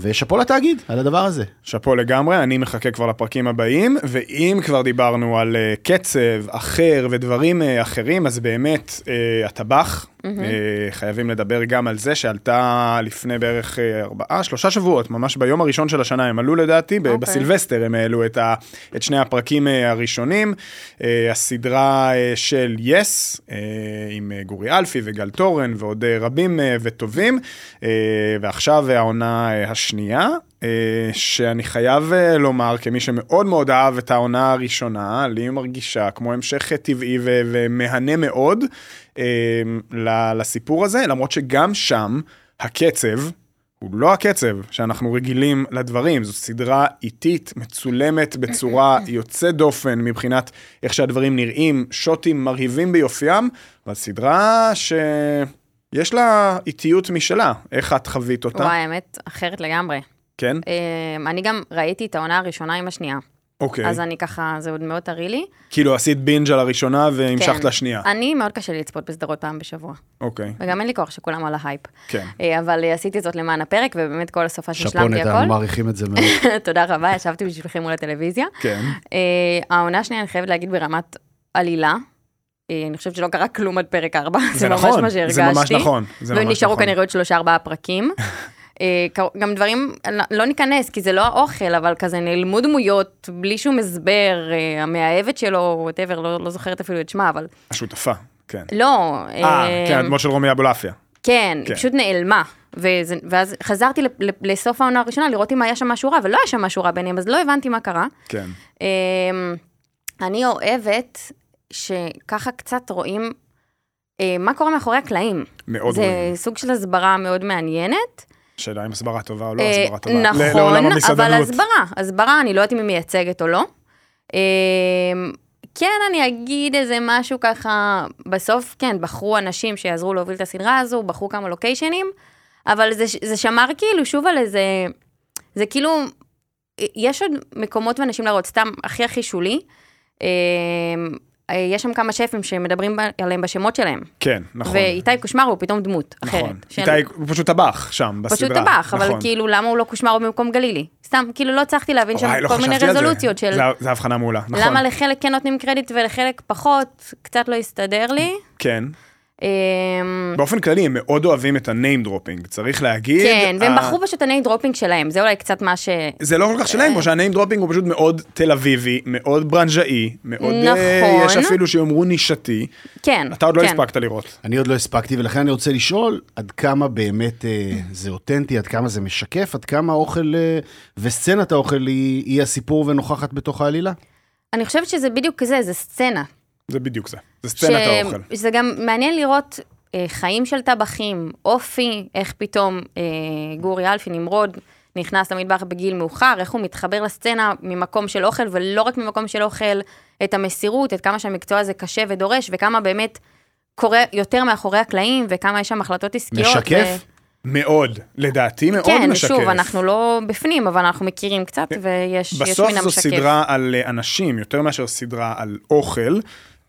ושאפו לתאגיד על הדבר הזה.
שאפו לגמרי, אני מחכה כבר לפרקים הבאים, ואם כבר דיברנו על uh, קצב אחר ודברים uh, אחרים, אז באמת uh, הטבח, uh, חייבים לדבר גם על זה שעלתה לפני בערך uh, ארבעה, שלושה שבועות, ממש ביום הראשון של השנה, הם עלו לדעתי, okay.
אוקיי.
בסילבסטר הם העלו את, ה, את שני הפרקים uh, הראשונים, הסדרה של יס, uh, עם גורי אלפי וגל תורן ועוד רבים וטובים, ועכשיו העונה השנייה. אה, שאני חייב אה, לומר, כמי שמאוד מאוד אהב את העונה הראשונה, לי מרגישה כמו המשך אה, טבעי ו- ומהנה מאוד אה, לסיפור הזה, למרות שגם שם הקצב הוא לא הקצב שאנחנו רגילים לדברים, זו סדרה איטית, מצולמת בצורה *laughs* יוצאת דופן מבחינת איך שהדברים נראים, שוטים מרהיבים ביופיים, אבל סדרה שיש לה איטיות משלה, איך את חווית אותה?
וואי, האמת, אחרת לגמרי.
כן?
אמ, אני גם ראיתי את העונה הראשונה עם השנייה.
אוקיי.
אז אני ככה, זה עוד מאוד טרי לי.
כאילו עשית בינג' על הראשונה והמשכת
כן.
לשנייה.
אני, מאוד קשה לי לצפות בסדרות פעם בשבוע.
אוקיי.
וגם אין לי כוח שכולם על ההייפ.
כן.
אה, אבל אה, עשיתי זאת למען הפרק, ובאמת כל הסופה
שאפו
שהשלמתי הכל.
מעריכים את זה מאוד. *laughs*
תודה רבה, ישבתי בשבילכם מול הטלוויזיה.
כן.
אה, העונה השנייה, אני חייבת להגיד ברמת עלילה. אני חושבת שלא קרה כלום עד פרק 4, זה ממש
נכון,
מה שהרגשתי.
זה ממש נכון. זה ממש
ונשארו
נכון.
כנראה עוד שלושה ארבעה פרקים. *laughs* אה, גם דברים, לא- ניכנס, כי זה לא האוכל, אבל כזה נעלמו דמויות בלי שום הסבר, אה, המאהבת שלו, whatever, לא לא זוכרת אפילו את שמה, אבל
השותפה, כן.
לא.
אה, כן, הדמות של רומי אבולעפיה.
כן,
כן.
היא פשוט נעלמה. וזה, ואז חזרתי לסוף העונה הראשונה לראות אם היה שם משהו רע, ולא היה שם משהו רע ביניהם, אז לא הבנתי מה קרה.
כן.
אמ, אני אוהבת שככה קצת רואים אה, מה קורה מאחורי הקלעים.
מאוד
זה
רואים.
סוג של הסברה מאוד מעניינת.
שאלה אם הסברה טובה או לא
אה,
הסברה טובה.
נכון, אבל. הסברה, הסברה, אני לא יודעת אם היא מייצגת או לא. אמ, כן, אני אגיד איזה משהו ככה, בסוף, כן, בחרו אנשים שיעזרו להוביל את הסדרה הזו, בחרו כמה לוקיישנים, אבל זה, זה שמר כאילו שוב על איזה, זה כאילו, יש עוד מקומות ואנשים להראות, סתם הכי הכי שולי. אמ, יש שם כמה שפים שמדברים עליהם בשמות שלהם.
כן, נכון.
ואיתי קושמר הוא פתאום דמות
נכון.
אחרת. של-
איתי הוא פשוט טבח שם בסדרה.
פשוט טבח, אבל
נכון.
כאילו, למה הוא לא קושמר במקום גלילי? סתם, כאילו, לא הצלחתי להבין שם
לא
כל מיני. רזולוציות של
זה הבחנה מעולה, נכון.
למה לחלק כן נותנים קרדיט ולחלק פחות, קצת לא הסתדר לי.
כן.
אמ,
באופן כללי, הם מאוד אוהבים את ה-name dropping, צריך להגיד.
כן, והם בחרו פשוט את ה name dropping שלהם, זה אולי קצת מה ש...
זה לא כל כך שלהם, כמו שה-name dropping הוא פשוט מאוד תל אביבי, מאוד ברנז'אי, מאוד... אה,
נכון.
יש אפילו שיאמרו נישתי.
כן,
אתה עוד לא
כן.
הספקת לראות.
אני עוד לא הספקתי, ולכן אני רוצה לשאול עד כמה באמת אה, זה אותנטי, עד כמה זה משקף, עד כמה האוכל אה, וסצנת האוכל היא, היא הסיפור ונוכחת בתוך העלילה.
אני חושבת שזה בדיוק כזה, זה סצנה.
זה בדיוק זה. זה סצנת האוכל.
זה גם מעניין לראות אה, חיים של טבחים, אופי, איך פתאום אה, גורי אלפי, נמרוד, נכנס למטבח בגיל מאוחר, איך הוא מתחבר לסצנה ממקום של אוכל, ולא רק ממקום של אוכל, את המסירות, את כמה שהמקצוע הזה קשה ודורש, וכמה באמת קורה יותר מאחורי הקלעים, וכמה יש שם החלטות עסקיות.
משקף?
מאוד, לדעתי מאוד
כן,
משקף.
שוב, אנחנו לא בפנים, אבל אנחנו מכירים קצת, ויש יש
בסוף
מן
זו
המשקף.
סדרה על אה, אנשים, יותר מאשר סדרה על אוכל.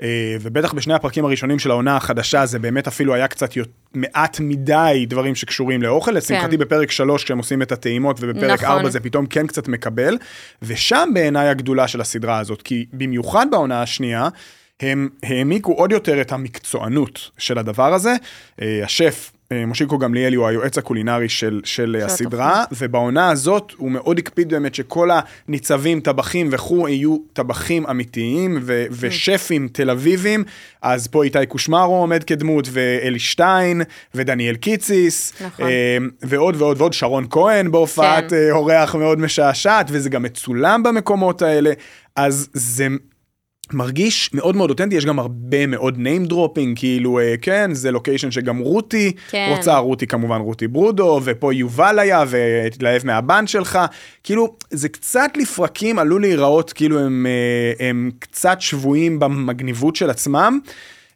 אה, ובטח בשני הפרקים הראשונים של העונה החדשה, זה באמת אפילו היה קצת יות- מעט מדי דברים שקשורים לאוכל. לשמחתי בפרק 3, כשהם עושים את הטעימות, ובפרק
נכון.
4 זה פתאום כן קצת מקבל. ושם בעיניי הגדולה של הסדרה הזאת, כי במיוחד בעונה השנייה, הם העמיקו עוד יותר את המקצוענות של הדבר הזה. אה, השף, מושיקו גמליאלי הוא היועץ הקולינרי של, של אה, הסדרה, ובעונה הזאת הוא מאוד הקפיד באמת שכל הניצבים, טבחים וכו' יהיו טבחים אמיתיים ו- ושפים תל אביבים. אז פה איתי קושמרו עומד כדמות, ואלי שטיין, ודניאל קיציס,
נכון.
אה, ועוד ועוד ועוד, שרון כהן בהופעת
כן.
אה, אורח מאוד משעשעת, וזה גם מצולם במקומות האלה. אז זה מרגיש מאוד מאוד אותנטי, יש גם הרבה מאוד name dropping, כאילו, אה, כן, זה לוקיישן שגם רותי
כן.
רוצה, רותי כמובן רותי ברודו, ופה יובל היה, והתלהב מהבן שלך, כאילו, זה קצת לפרקים עלול להיראות כאילו הם, אה, הם קצת שבויים במגניבות של עצמם.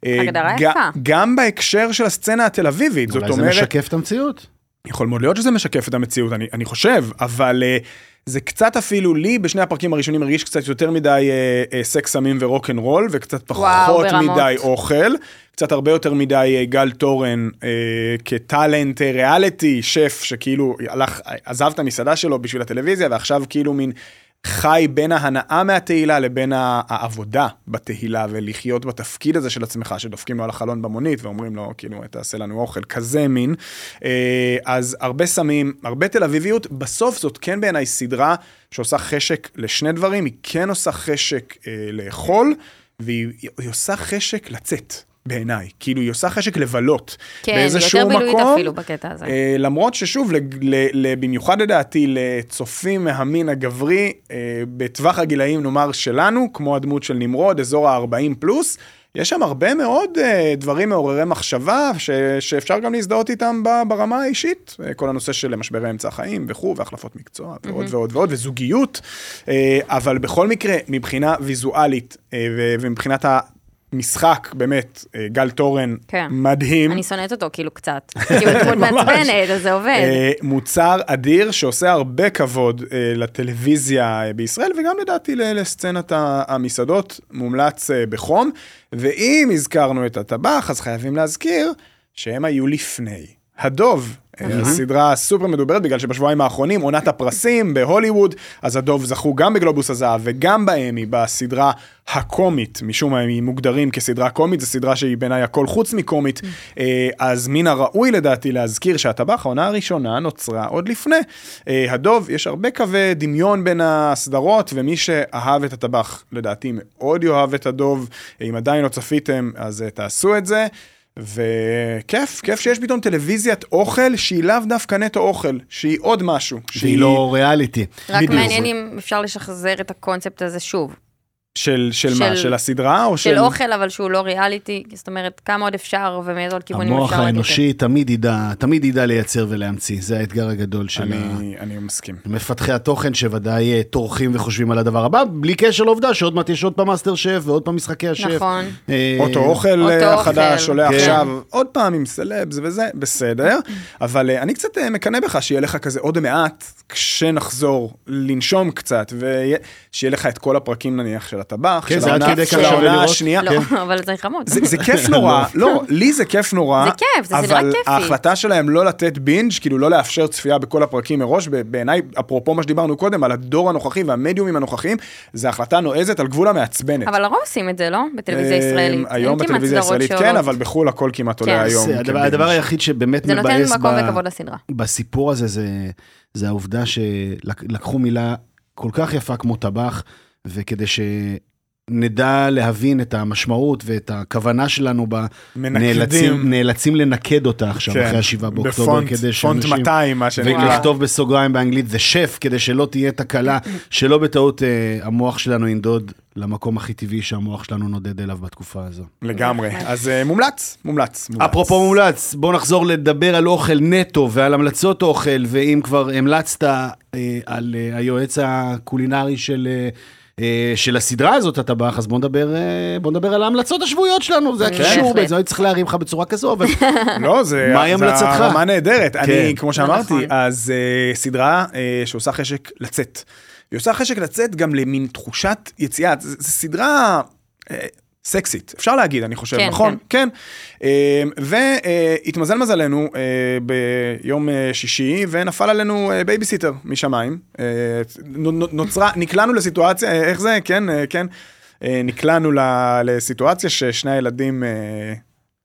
אה,
הגדרה
ג-
יפה.
גם בהקשר של הסצנה התל אביבית, זאת
אולי זה
אומרת...
משקף את המציאות.
יכול מאוד להיות שזה משקף את המציאות, אני, אני חושב, אבל uh, זה קצת אפילו לי, בשני הפרקים הראשונים הרגיש קצת יותר מדי אה, אה, סקס סמים ורוק אנד רול, וקצת פחות
וואו, ברמות.
מדי אוכל, קצת הרבה יותר מדי אה, גל תורן אה, כטאלנט אה, ריאליטי, שף שכאילו הלך, עזב את המסעדה שלו בשביל הטלוויזיה, ועכשיו כאילו מין חי בין ההנאה מהתהילה לבין העבודה בתהילה, ולחיות בתפקיד הזה של עצמך, שדופקים לו על החלון במונית ואומרים לו, כאילו, תעשה לנו אוכל, כזה מין. אה, אז הרבה סמים, הרבה תל אביביות, בסוף זאת כן בעיניי סדרה שעושה חשק לשני דברים, היא כן עושה חשק אה, לאכול, והיא היא עושה חשק לצאת. בעיניי, כאילו היא עושה חשק לבלות.
כן,
באיזשהו
יותר בילויית
מקום,
אפילו בקטע הזה.
אה, למרות ששוב, לג- ל- ל- במיוחד לדעתי לצופים מהמין הגברי, אה, בטווח הגילאים נאמר שלנו, כמו הדמות של נמרוד, אזור ה-40 פלוס, יש שם הרבה מאוד אה, דברים מעוררי מחשבה, ש- שאפשר גם להזדהות איתם ב- ברמה האישית. אה, כל הנושא של משברי אמצע החיים וכו', והחלפות מקצוע, ועוד ועוד ועוד, וזוגיות. אה, אבל בכל מקרה, מבחינה ויזואלית אה, ו- ומבחינת ה... משחק, באמת, אה, גל תורן,
כן.
מדהים.
אני שונאת אותו כאילו קצת. *laughs* כי הוא דמות מעצבנת, אז זה עובד.
אה, מוצר אדיר שעושה הרבה כבוד אה, לטלוויזיה בישראל וגם לדעתי לסצנת המסעדות, מומלץ בחום. ואם הזכרנו את הטבח, אז חייבים להזכיר שהם היו לפני. הדוב, הסדרה הסופר מדוברת בגלל שבשבועיים האחרונים עונת הפרסים בהוליווד, אז הדוב זכו גם בגלובוס הזהב וגם באמי בסדרה הקומית, משום מה הם מוגדרים כסדרה קומית, זו סדרה שהיא בעיניי הכל חוץ מקומית, אה, אז מן הראוי לדעתי להזכיר שהטבח, העונה הראשונה נוצרה עוד לפני. אה, הדוב, יש הרבה קווי דמיון בין הסדרות, ומי שאהב את הטבח לדעתי מאוד יאהב את הדוב, אם עדיין לא צפיתם אז אה, תעשו את זה. וכיף, כיף שיש פתאום טלוויזיית אוכל שהיא לאו דווקא נטו אוכל, שהיא עוד משהו.
שהיא לא ריאליטי.
רק. מעניין אם אפשר לשחזר את הקונספט הזה שוב.
של, של, מה,
של-
הסדרה או של...
של אוכל, אבל שהוא לא ריאליטי, זאת אומרת, כמה עוד אפשר ומאיזה עוד כיוונים
המוח
אפשר
האנושי תמיד ידע, תמיד ידע לייצר ולהמציא, זה האתגר הגדול של ה...
אני, אני מסכים.
מפתחי התוכן שוודאי אה, טורחים וחושבים על הדבר הבא, בלי קשר לעובדה שעוד מעט יש עוד פעם מאסטר שף ועוד פעם משחקי השף.
נכון.
אה,
אוטו אוכל
אוטו
אה,
אוכל.
החדש עולה
כן.
עכשיו עוד פעם עם סלבס וזה, בסדר. אבל אה, אני קצת מקנא בך שיהיה לך כזה עוד מעט, כשנחזור, לנשום קצת, ושיהיה לך את כל הפרקים נניח של הטבח,
כן,
של העונה- של. השנייה.
לא, אבל זה חמוד.
זה, זה כיף נורא, *laughs* לא, לי זה כיף נורא,
זה כיף, זה סדרה
אבל
כיפית.
ההחלטה שלהם לא לתת בינג', כאילו לא לאפשר צפייה בכל הפרקים מראש, בעיניי, אפרופו מה שדיברנו קודם, על הדור הנוכחי והמדיומים הנוכחיים, זה החלטה נועזת על גבול המעצבנת.
אבל לרוב עושים את זה, לא? בטלוויזיה
אה,
ישראלית.
היום בטלוויזיה
סדרות
הישראלית כן. אבל בחו"ל הכל כמעט עולה
כן.
היום.
הדבר, היחיד שבאמת מבאס. בסיפור הזה זה, זה העובדה שלקחו מילה כל כך יפה כמו טבח, וכדי שנדע להבין את המשמעות ואת הכוונה שלנו בה. נאלצים, נאלצים לנקד אותה עכשיו,
כן,
אחרי השבעה באוקטובר,
בפונט-
כדי
פונט
שאנשים...
200, מה שנקרא.
ולכתוב בסוגריים באנגלית זה שף, כדי שלא תהיה תקלה, *laughs* שלא בטעות אה, המוח שלנו ינדוד למקום הכי טבעי שהמוח שלנו נודד אליו בתקופה הזו.
לגמרי. אז אה, מומלץ, מומלץ. מומלץ.
אפרופו מומלץ, בוא נחזור לדבר על אוכל נטו ועל המלצות אוכל, ואם כבר המלצת אה, על אה, היועץ הקולינרי של... אה, של הסדרה הזאת, הטבח, אז בוא נדבר, אה, בוא נדבר על ההמלצות השבועיות שלנו, זה הקישור,
בהחלט.
בעצם הייתי צריך להרים לך בצורה כזו, אבל *laughs*
לא, זה
מהי
זה
המלצתך?
הרמה נהדרת. אני, כמו
זה
שאמרתי,
נכון.
אז אה, סדרה אה, שעושה חשק לצאת. היא עושה חשק לצאת גם למין תחושת יציאה. זו סדרה... סקסית, אפשר להגיד, אני חושב,
כן,
נכון? כן. אה, והתמזל מזלנו אה, ביום אה, שישי, ונפל עלינו אה, בייביסיטר משמיים. נו- נו- נוצרה, נקלענו לסיטואציה, איך זה? כן, כן. נקלענו לסיטואציה ששני הילדים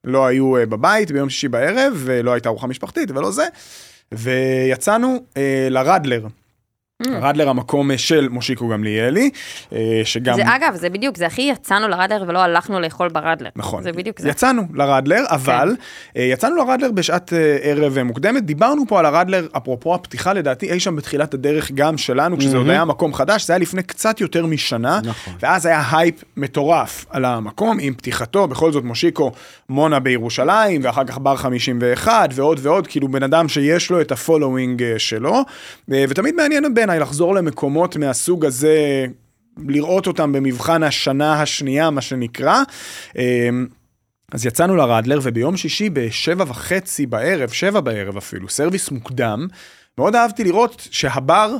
לא היו בבית ביום שישי בערב, ולא הייתה ארוחה משפחתית ולא זה, ויצאנו לרדלר.
ממ.
רדלר המקום אה, של מושיקו גמליאלי, אה, שגם...
זה אגב, זה בדיוק, זה הכי יצאנו לרדלר ולא הלכנו לאכול ברדלר.
נכון.
זה בדיוק זה.
יצאנו לרדלר, אבל אה, יצאנו לרדלר בשעת ערב מוקדמת. דיברנו פה על הרדלר, אפרופו הפתיחה לדעתי, אי שם בתחילת הדרך גם שלנו, כשזה עוד היה מקום חדש, זה היה לפני קצת יותר משנה.
נכון.
ואז היה הייפ מטורף על המקום, עם פתיחתו, בכל זאת מושיקו מונה בירושלים, ואחר כך בר 51, ועוד ועוד, כאילו בן אדם שיש לו את ה following שלו. ותמיד מעניין בעיניי לחזור למקומות מהסוג הזה. לראות אותם במבחן השנה השנייה, מה שנקרא. אה, אז יצאנו לרדלר, וביום שישי בשבע וחצי בערב, שבע בערב אפילו, סרוויס מוקדם, מאוד אהבתי לראות שהבר,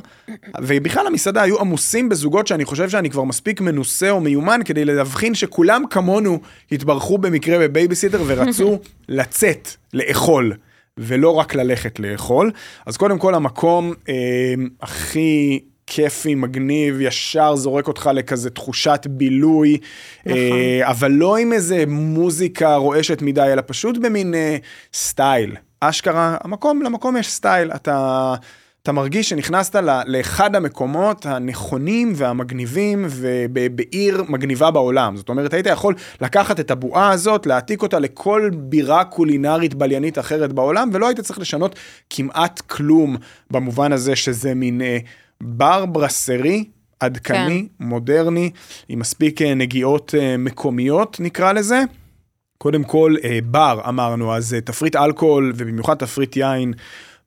ובכלל המסעדה היו עמוסים בזוגות שאני חושב שאני כבר מספיק מנוסה או מיומן כדי להבחין שכולם כמונו התברכו במקרה בבייביסיטר ורצו *laughs* לצאת, לאכול. ולא רק ללכת לאכול. אז קודם כל המקום אה, הכי כיפי, מגניב, ישר זורק אותך לכזה תחושת בילוי,
נכון.
אה, אבל לא עם איזה מוזיקה רועשת מדי, אלא פשוט במין אה, סטייל. אשכרה, המקום, למקום יש סטייל. אתה, אתה מרגיש שנכנסת לאחד המקומות הנכונים והמגניבים ובעיר מגניבה בעולם. זאת אומרת, היית יכול לקחת את הבועה הזאת, להעתיק אותה לכל בירה קולינרית בליינית אחרת בעולם, ולא היית צריך לשנות כמעט כלום במובן הזה שזה מין אה, בר ברסרי. עדכני, כן. מודרני, עם מספיק אה, נגיעות אה, מקומיות נקרא לזה. קודם כל, בר אמרנו, אז תפריט אלכוהול ובמיוחד תפריט יין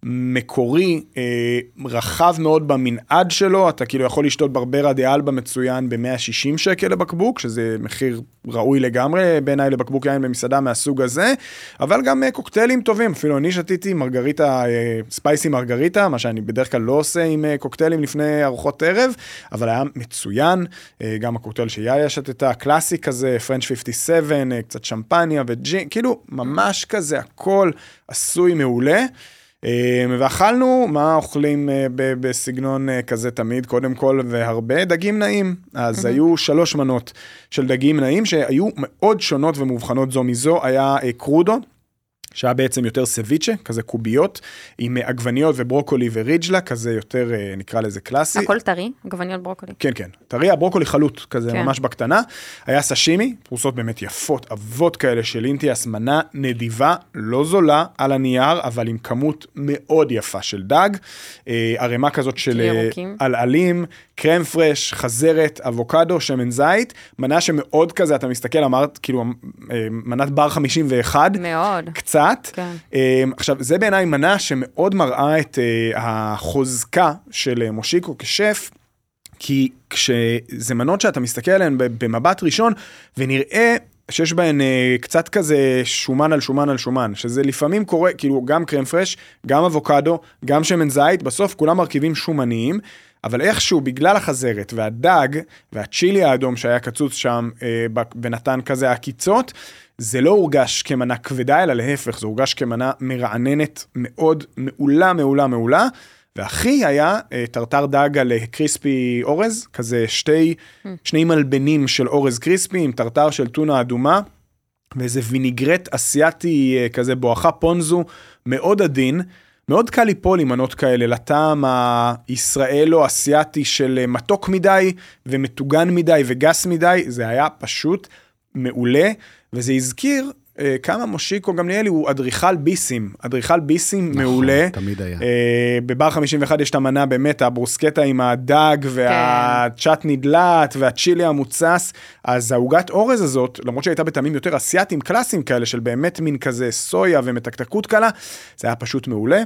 מקורי, אה, רחב מאוד במנעד שלו, אתה כאילו יכול לשתות ברברה דה אלבה מצוין ב-160 שקל לבקבוק, שזה מחיר ראוי לגמרי בעיניי לבקבוק יין במסעדה מהסוג הזה, אבל גם אה, קוקטיילים טובים, אפילו אני שתיתי מרגריטה, אה, ספייסי מרגריטה, מה שאני בדרך כלל לא עושה עם אה, קוקטיילים לפני ארוחות ערב, אבל היה מצוין, אה, גם הקוקטייל שיאיה שתתה, קלאסי כזה, פרנץ' 57, אה, קצת שמפניה וג'ין, כאילו ממש כזה, הכל עשוי מעולה. אה, ואכלנו, מה אוכלים אה, בסגנון אה, כזה תמיד? קודם כל, והרבה דגים נעים. אז היו שלוש מנות של דגים נעים שהיו מאוד שונות ומובחנות זו מזו. היה אה, קרודו. שהיה בעצם יותר סביצ'ה, כזה קוביות, עם אה, עגבניות וברוקולי ורגלה, כזה יותר, אה, נקרא לזה קלאסי.
הכל טרי, עגבניות ברוקולי.
כן, כן. טרי, הברוקולי חלוט, כזה
כן.
ממש בקטנה. היה סשימי, פרוסות באמת יפות, עבות כאלה של אינטיאס, מנה נדיבה, לא זולה על הנייר, אבל עם כמות מאוד יפה של דג. אה, ערימה כזאת של. עלעלים, קרם פרש, חזרת, אבוקדו, שמן זית. מנה שמאוד כזה, אתה מסתכל, אמרת, כאילו, מנת בר 51.
מאוד.
קצת.
כן.
אה, עכשיו, זה בעיניי מנה שמאוד מראה את אה, החוזקה של אה, מושיקו כשף. כי כשזה מנות שאתה מסתכל עליהן במבט ראשון, ונראה שיש בהן אה, קצת כזה שומן על שומן על שומן, שזה לפעמים קורה, כאילו גם קרם פרש, גם אבוקדו, גם שמן זית, בסוף כולם מרכיבים שומניים, אבל איכשהו, בגלל החזרת והדג והצ'ילי האדום שהיה קצוץ שם אה, ונתן כזה עקיצות, זה לא הורגש כמנה כבדה, אלא להפך, זה הורגש כמנה מרעננת מאוד, מעולה, מעולה, מעולה. והכי היה אה, טרטר דג על אה, קריספי אורז, כזה שתי, שני מלבנים של אורז קריספי עם טרטר של טונה אדומה. ואיזה ויניגרט אסיאתי אה, כזה בואכה פונזו מאוד עדין. מאוד קל ליפול עם מנות כאלה לטעם הישראלו-אסיאתי של מתוק מדי ומטוגן מדי וגס מדי, זה היה פשוט מעולה, וזה הזכיר אה, כמה מושיקו גמליאלי הוא אדריכל ביסים, אדריכל ביסים
נכון,
מעולה.
תמיד היה.
אה, בבר 51 יש את המנה באמת, הברוסקטה עם הדג והצ'טני דלת והצ'ילי המוצס, אז העוגת אורז הזאת, למרות שהייתה בטעמים יותר אסיאתיים קלאסיים כאלה, של באמת מין כזה סויה ומתקתקות קלה, זה היה פשוט מעולה.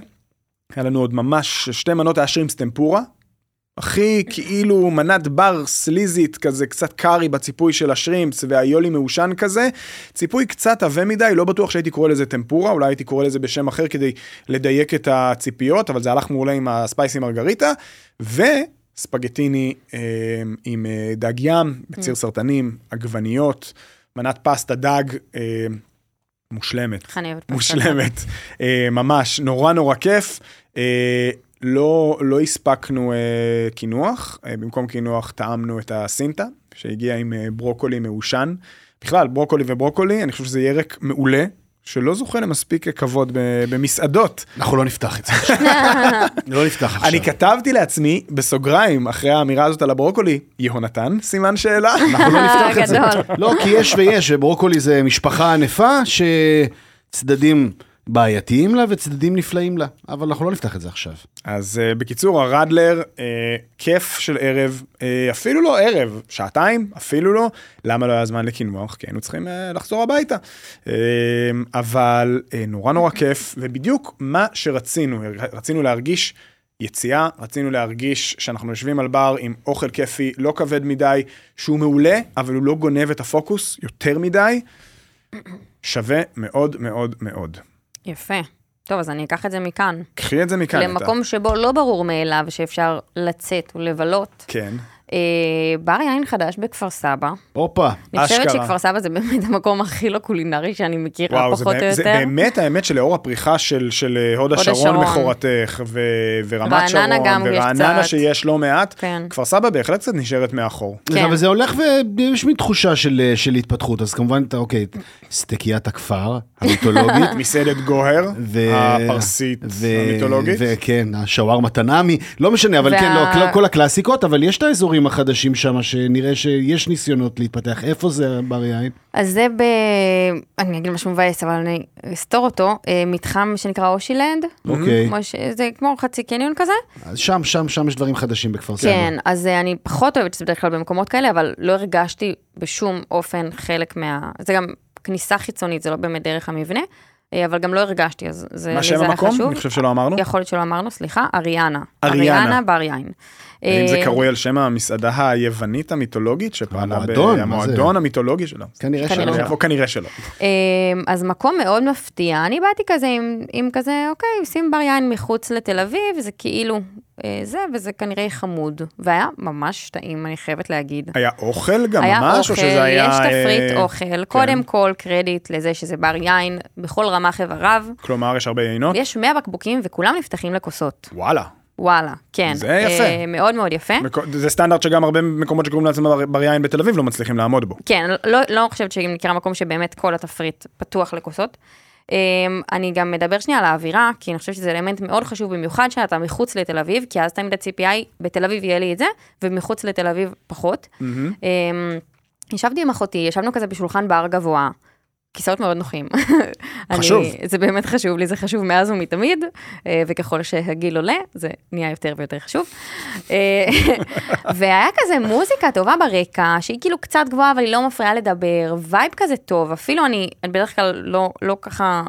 היה לנו עוד ממש שתי מנות היה שרימפס טמפורה. הכי כאילו מנת בר סליזית כזה קצת קארי בציפוי של השרימפס והיולי מעושן כזה ציפוי קצת עבה מדי לא בטוח שהייתי קורא לזה טמפורה אולי הייתי קורא לזה בשם אחר כדי לדייק את הציפיות אבל זה הלך מעולה עם הספייסי מרגריטה וספגטיני אה, עם אה, דג ים בציר סרטנים עגבניות מנת פסטה דג. אה, מושלמת. מושלמת. אה, ממש, נורא נורא כיף. לא, לא הספקנו אה, קינוח, אה, במקום קינוח טעמנו את הסינטה, שהגיע עם אה, ברוקולי מעושן. בכלל, ברוקולי וברוקולי, אני חושב שזה ירק מעולה, שלא זוכה למספיק כבוד ב- במסעדות.
אנחנו לא נפתח את זה עכשיו. *laughs* לא נפתח עכשיו.
אני כתבתי לעצמי, בסוגריים, אחרי האמירה הזאת על הברוקולי, יהונתן, סימן שאלה. *laughs*
אנחנו לא נפתח את זה. לא, כי יש ויש, וברוקולי זה משפחה ענפה שצדדים בעייתיים לה וצדדים נפלאים לה, אבל אנחנו לא נפתח את זה עכשיו.
אז uh, בקיצור, הרדלר, uh, כיף של ערב, uh, אפילו לא ערב, שעתיים, אפילו לא. למה לא היה זמן לקינוח? כי היינו צריכים uh, לחזור הביתה. Uh, אבל uh, נורא נורא כיף, ובדיוק מה שרצינו, רצינו להרגיש יציאה, רצינו להרגיש שאנחנו יושבים על בר עם אוכל כיפי, לא כבד מדי, שהוא מעולה, אבל הוא לא גונב את הפוקוס יותר מדי. שווה מאוד מאוד מאוד.
יפה. טוב, אז אני אקח את זה מכאן.
קחי את זה מכאן. אתה.
למקום שבו לא ברור מאליו שאפשר לצאת ולבלות.
כן.
אה, בר יין חדש בכפר סבא.
הופה.
אני חושבת
אשכרה.
שכפר סבא זה באמת *laughs* המקום הכי לא קולינרי שאני מכירה,
וואו, זה,
פחות
באמת-
או
זה
יותר.
באמת האמת שלאור הפריחה של, של אה, הוד השרון. מכורתך ורמת שרון ורעננה. שיש לא מעט,
כן.
כפר סבא בהחלט קצת נשארת מאחור.
כן.
אבל זה הולך ויש מין תחושה של, של התפתחות, אז כמובן, אתה, אוקיי, סטקיית הכפר המיתולוגית. *laughs*
מסעדת גוהר,
ו-
הפרסית
ו-
המיתולוגית.
וכן, השווארמה תנאמי, לא משנה, אבל
וה-
כן, לא, כל- כל הקלאסיקות, אבל יש את האזורים החדשים שם, שנראה שיש ניסיונות להתפתח. איפה זה בר יין?
אז זה ב... אני אגיד משהו מבאס, אבל אני אסתור אותו. אה, מתחם שנקרא אושילנד.
אוקיי.
ש... זה כמו חצי קניון כזה.
אז שם, שם, שם יש דברים חדשים בכפר סבא.
כן, אז אה, אני פחות אוהבת את זה בדרך כלל במקומות כאלה, אבל לא הרגשתי בשום אופן חלק מה... זה גם כניסה חיצונית, זה לא באמת דרך המבנה, אה, אבל גם לא הרגשתי, אז זה
מה
לי
שם
זה היה
המקום?
חשוב.
אני חושב שלא אמרנו.
יכול להיות שלא אמרנו, סליחה, אריאנה.
אריאנה.
אריאנה בר יין.
האם זה
אה,
קרוי על שם המסעדה היוונית המיתולוגית שפעלה
המועדון?
המועדון המיתולוגי שלו?
כנראה שלא.
או כנראה שלא.
אה, אז מקום מאוד מפתיע, אני באתי כזה עם, עם כזה, אוקיי, עושים בר יין מחוץ לתל אביב, זה כאילו אה, זה, וזה כנראה חמוד. והיה ממש טעים, אני חייבת להגיד.
היה אוכל גם
היה
ממש, או
אוכל,
שזה היה...
יש תפריט
אה,
אוכל, קודם כל קרדיט לזה שזה בר יין בכל רמ"ח איבריו.
כלומר, יש הרבה יינות?
יש 100 בקבוקים וכולם נפתחים לכוסות.
וואלה.
וואלה, כן.
זה יפה.
אה, מאוד מאוד יפה.
מקו- זה סטנדרט שגם הרבה מקומות שקוראים לעצמם בר- בר יין בתל אביב לא מצליחים לעמוד בו.
כן, לא, לא חושבת שאם מכירה מקום שבאמת כל התפריט פתוח לכוסות. Um, אני גם מדבר שנייה על האווירה, כי אני חושבת שזה אלמנט מאוד חשוב, במיוחד שאתה מחוץ לתל אביב, כי אז תמיד היא, בתל אביב יהיה לי את זה, ומחוץ לתל אביב פחות. אמ, ישבתי עם אחותי, ישבנו כזה בשולחן בר גבוה, כיסאות מאוד נוחים. *laughs*
חשוב.
אני, זה באמת חשוב לי, זה חשוב מאז ומתמיד, אה, וככל שהגיל עולה, זה נהיה יותר ויותר חשוב. אה, *laughs* והיה כזה מוזיקה טובה ברקע, שהיא כאילו קצת גבוהה, אבל היא לא מפריעה לדבר, וייב כזה טוב, אפילו אני, אני בדרך כלל לא, לא ככה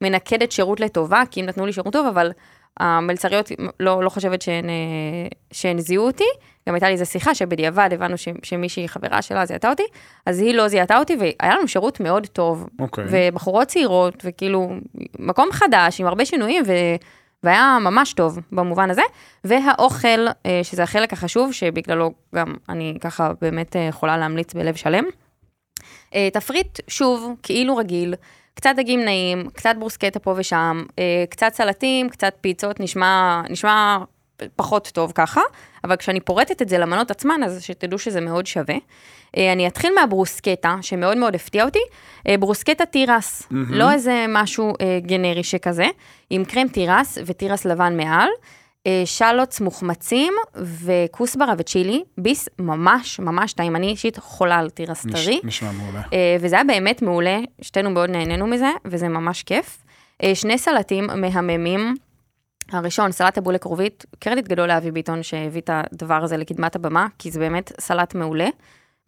מנקדת שירות לטובה, כי אם נתנו לי שירות טוב, אבל המלצריות לא, לא חושבת שהן, אה, שהן זיהו אותי. גם הייתה לי איזו שיחה שבדיעבד הבנו ש, שמישהי חברה שלה זיהתה אותי, אז היא לא זיהתה אותי, והיה לנו שירות מאוד טוב.
אוקיי.
ובחורות צעירות, וכאילו, מקום חדש עם הרבה שינויים, ו, והיה ממש טוב במובן הזה. והאוכל, אה, שזה החלק החשוב, שבגללו גם אני ככה באמת אה, יכולה להמליץ בלב שלם. אה, תפריט, שוב, כאילו רגיל, קצת דגים נעים, קצת ברוסקטה פה ושם, קצת סלטים, קצת פיצות, נשמע, נשמע פחות טוב ככה, אבל כשאני פורטת את זה למנות עצמן, אז שתדעו שזה מאוד שווה. אה, אני אתחיל מהברוסקטה, שמאוד מאוד הפתיע אותי. אה, ברוסקטה תירס, mm-hmm. לא איזה משהו אה, גנרי שכזה, עם קרם תירס ותירס לבן מעל. שלוטס מוחמצים וכוסברה וצ'ילי, ביס ממש ממש טעים, אני אישית חולה על תירס טרי.
נשמע מעולה.
וזה היה באמת מעולה, שתינו מאוד נהנינו מזה, וזה ממש כיף. שני סלטים מהממים. הראשון, סלט הבולה כרובית, קרדיט גדול לאבי ביטון שהביא את הדבר הזה לקדמת הבמה, כי זה באמת סלט מעולה.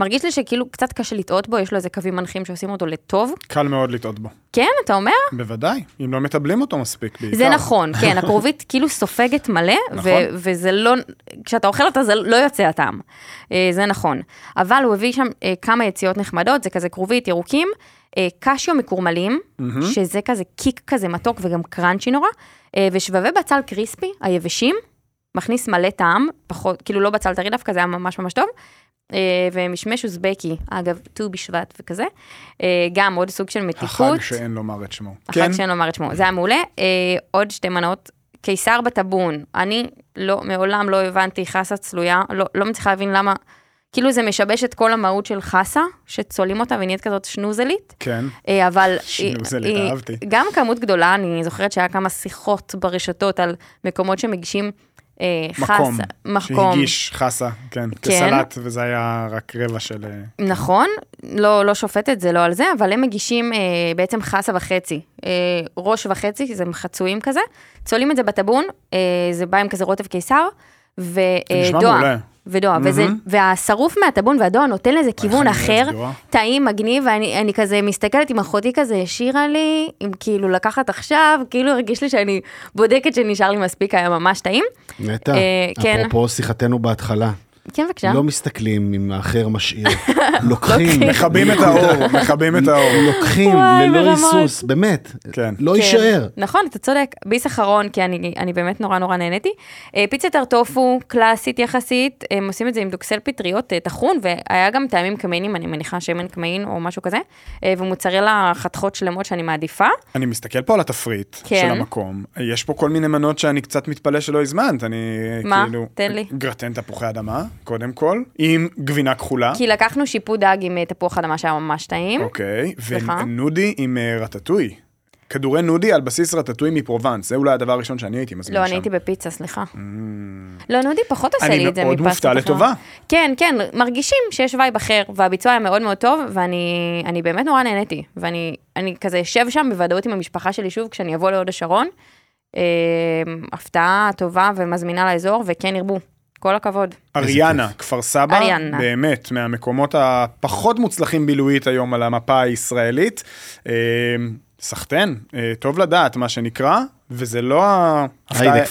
מרגיש לי שכאילו קצת קשה לטעות בו, יש לו איזה קווים מנחים שעושים אותו לטוב.
קל מאוד לטעות בו.
כן, אתה אומר?
בוודאי, אם לא מטבלים אותו מספיק בעיקר.
זה נכון, כן, הכרובית *laughs* כאילו סופגת מלא,
נכון.
ו- וזה לא, כשאתה אוכל אותה זה לא יוצא הטעם, אה, זה נכון. אבל הוא הביא שם אה, כמה יציאות נחמדות, זה כזה כרובית, ירוקים, קשיו מקורמלים, שזה כזה קיק כזה מתוק וגם קראנצ'י נורא, אה, ושבבי בצל קריספי, היבשים, מכניס מלא טעם, פחות, כאילו לא בצל טרי דווקא, זה היה ממש ממש טוב. אה, ומשמש אוזבקי, אגב, ט"ו בשבט וכזה, אה, גם עוד סוג של מתיקות.
החג שאין לומר את שמו.
החג שאין לומר את שמו, זה היה מעולה. אה, עוד שתי מנות, קיסר בטבון, אני לא, מעולם לא הבנתי חסה צלויה, לא, לא מצליחה להבין למה, כאילו זה משבש את כל המהות של חסה, שצולעים אותה ונהיית כזאת שנוזלית.
כן.
אה, אבל...
שנוזלית,
היא-
אהבתי.
גם כמות גדולה, אני זוכרת שהיה כמה שיחות ברשתות על מקומות שמגישים אה,
מקום.
חסה, מקום.
שהגיש חסה, כן.
כן.
כסלט, וזה היה רק רבע של... אה,
נכון, לא, לא שופטת, זה לא על זה, אבל הם מגישים אה, בעצם חסה וחצי, אה, ראש וחצי, זה חצויים כזה, צולעים את זה בטבון, אה, זה בא עם כזה רוטב קיסר,
נשמע
ודואה.
מעולה.
ודואה, וזה. והשרוף מהטבון והדואה נותן לזה כיוון
אני אוהב
אחר. טעים, מגניב, ואני אני כזה מסתכלת עם אחותי כזה, השאירה לי, עם כאילו לקחת עכשיו, כאילו הרגיש לי שאני בודקת שנשאר לי מספיק, היה ממש טעים.
נטע,
אה, כן.
אפרופו שיחתנו בהתחלה,
כן, בבקשה.
לא מסתכלים אם האחר משאיר, *laughs* לוקחים,
מכבים את האור, *laughs* מכבים את האור.
לוקחים ללא. היסוס, באמת,
כן.
לא
כן,
יישאר.
נכון, אתה צודק. ביס אחרון, כי אני, אני באמת נורא נורא נהניתי. אה, פיצת טופו, קלאסית יחסית, הם עושים את זה עם דוקסל פטריות אה, טחון, והיה גם טעמים קמיינים, אני מניחה שמן קמיין או משהו כזה, אה, ומוצרלה חתכות שלמות שאני מעדיפה.
אני מסתכל פה על התפריט
כן.
של המקום. יש פה כל מיני מנות שאני קצת מתפלא שלא הזמנת. אני
מה?
כאילו...
תן לי.
גרטן תפוחי אדמה, קודם כל, עם גבינה כחולה.
כי לקחנו שיפוד דג עם אה, תפוח אדמה שהיה ממש טעים.
אוקיי. ונודי עם אה, רטטוי. כדורי נודי על בסיס רטטוי מפרובנס. זה אולי הדבר הראשון שאני הייתי מזמין
לא,
שם.
אני הייתי בפיצה, סליחה. לא, נודי פחות עושה
אני
לי את זה
מאוד
מפסטות
מופתע
אחרות.
לטובה.
כן, כן, מרגישים שיש וייב אחר, והביצוע היה מאוד מאוד טוב, ואני אני באמת נורא נהניתי. ואני אני כזה אשב שם בוודאות עם המשפחה שלי שוב, כשאני אבוא להוד השרון. אה, הפתעה טובה ומזמינה לאזור, וכן ירבו. כל הכבוד.
אריאנה, כפר סבא,
אריאנה.
באמת, מהמקומות הפחות מוצלחים בילויית היום על המפה הישראלית. אה, סחטיין, אה, טוב לדעת, מה שנקרא, וזה לא ההפתעה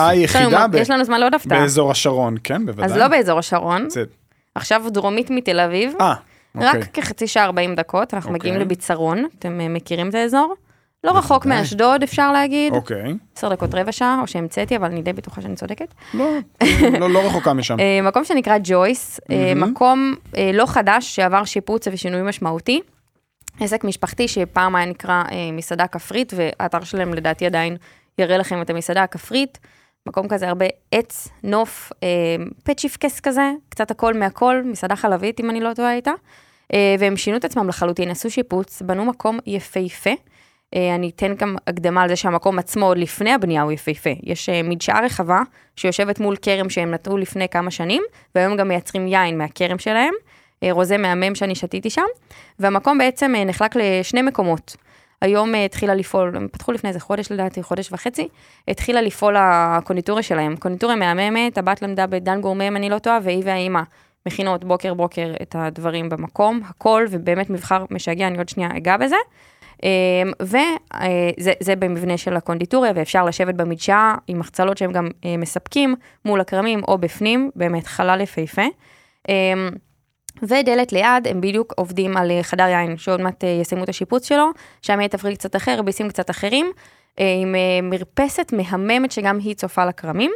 לנו-
היחידה ב-
יש לנו זמן לעוד הפתעה.
באזור השרון, כן, בוודאי.
אז לא באזור השרון,
זה-
עכשיו דרומית מתל אביב.
אה,
רק
אוקיי.
כחצי שעה 40 דקות, אנחנו
אוקיי.
מגיעים לביצרון, אתם מכירים את האזור? לא רחוק. מאשדוד, אפשר להגיד.
אוקיי.
עשר דקות רבע שעה, או שהמצאתי, אבל אני די בטוחה שאני צודקת.
לא, לא- לא רחוקה משם. *laughs*
אה, מקום שנקרא ג'ויס, אה, מקום אה, לא חדש שעבר שיפוץ ושינוי משמעותי. עסק משפחתי שפעם היה נקרא מסעדה כפרית, והאתר שלהם לדעתי עדיין יראה לכם את המסעדה הכפרית. מקום כזה הרבה עץ, נוף, פצ'יפקס כזה, קצת הכל מהכל, מסעדה חלבית אם אני לא טועה הייתה. אה, והם שינו את עצמם לחלוטין, עשו שיפוץ, בנו מקום יפהפה. אה, אני אתן גם הקדמה על זה שהמקום עצמו עוד לפני הבנייה הוא יפהפה. יש אה, מדשאה רחבה שיושבת מול כרם שהם נטעו לפני כמה שנים, והיום גם מייצרים יין מהכרם שלהם, אה, רוזה מהמם שאני שתיתי שם, והמקום בעצם נחלק לשני מקומות. היום התחילה לפעול, הם פתחו לפני איזה חודש לדעתי, חודש וחצי, התחילה לפעול הקונדיטוריה שלהם. קונדיטוריה מהממת, הבת למדה בדן גורמה אם אני לא טועה, והיא והאימא מכינות בוקר בוקר את הדברים במקום, הכל, ובאמת מבחר משגע, אני עוד שנייה אגע בזה. וזה במבנה של הקונדיטוריה, ואפשר לשבת במדשאה עם מחצלות שהם גם אה, מספקים מול הכרמים או בפנים, באמת חלל יפהפה. אה, ודלת ליד, הם בדיוק עובדים על אה, חדר יין, שעוד מעט אה, יסיימו את השיפוץ שלו, שם יהיה תפריט קצת אחר, ביסים קצת אחרים, אה, עם אה, מרפסת מהממת שגם היא צופה לכרמים.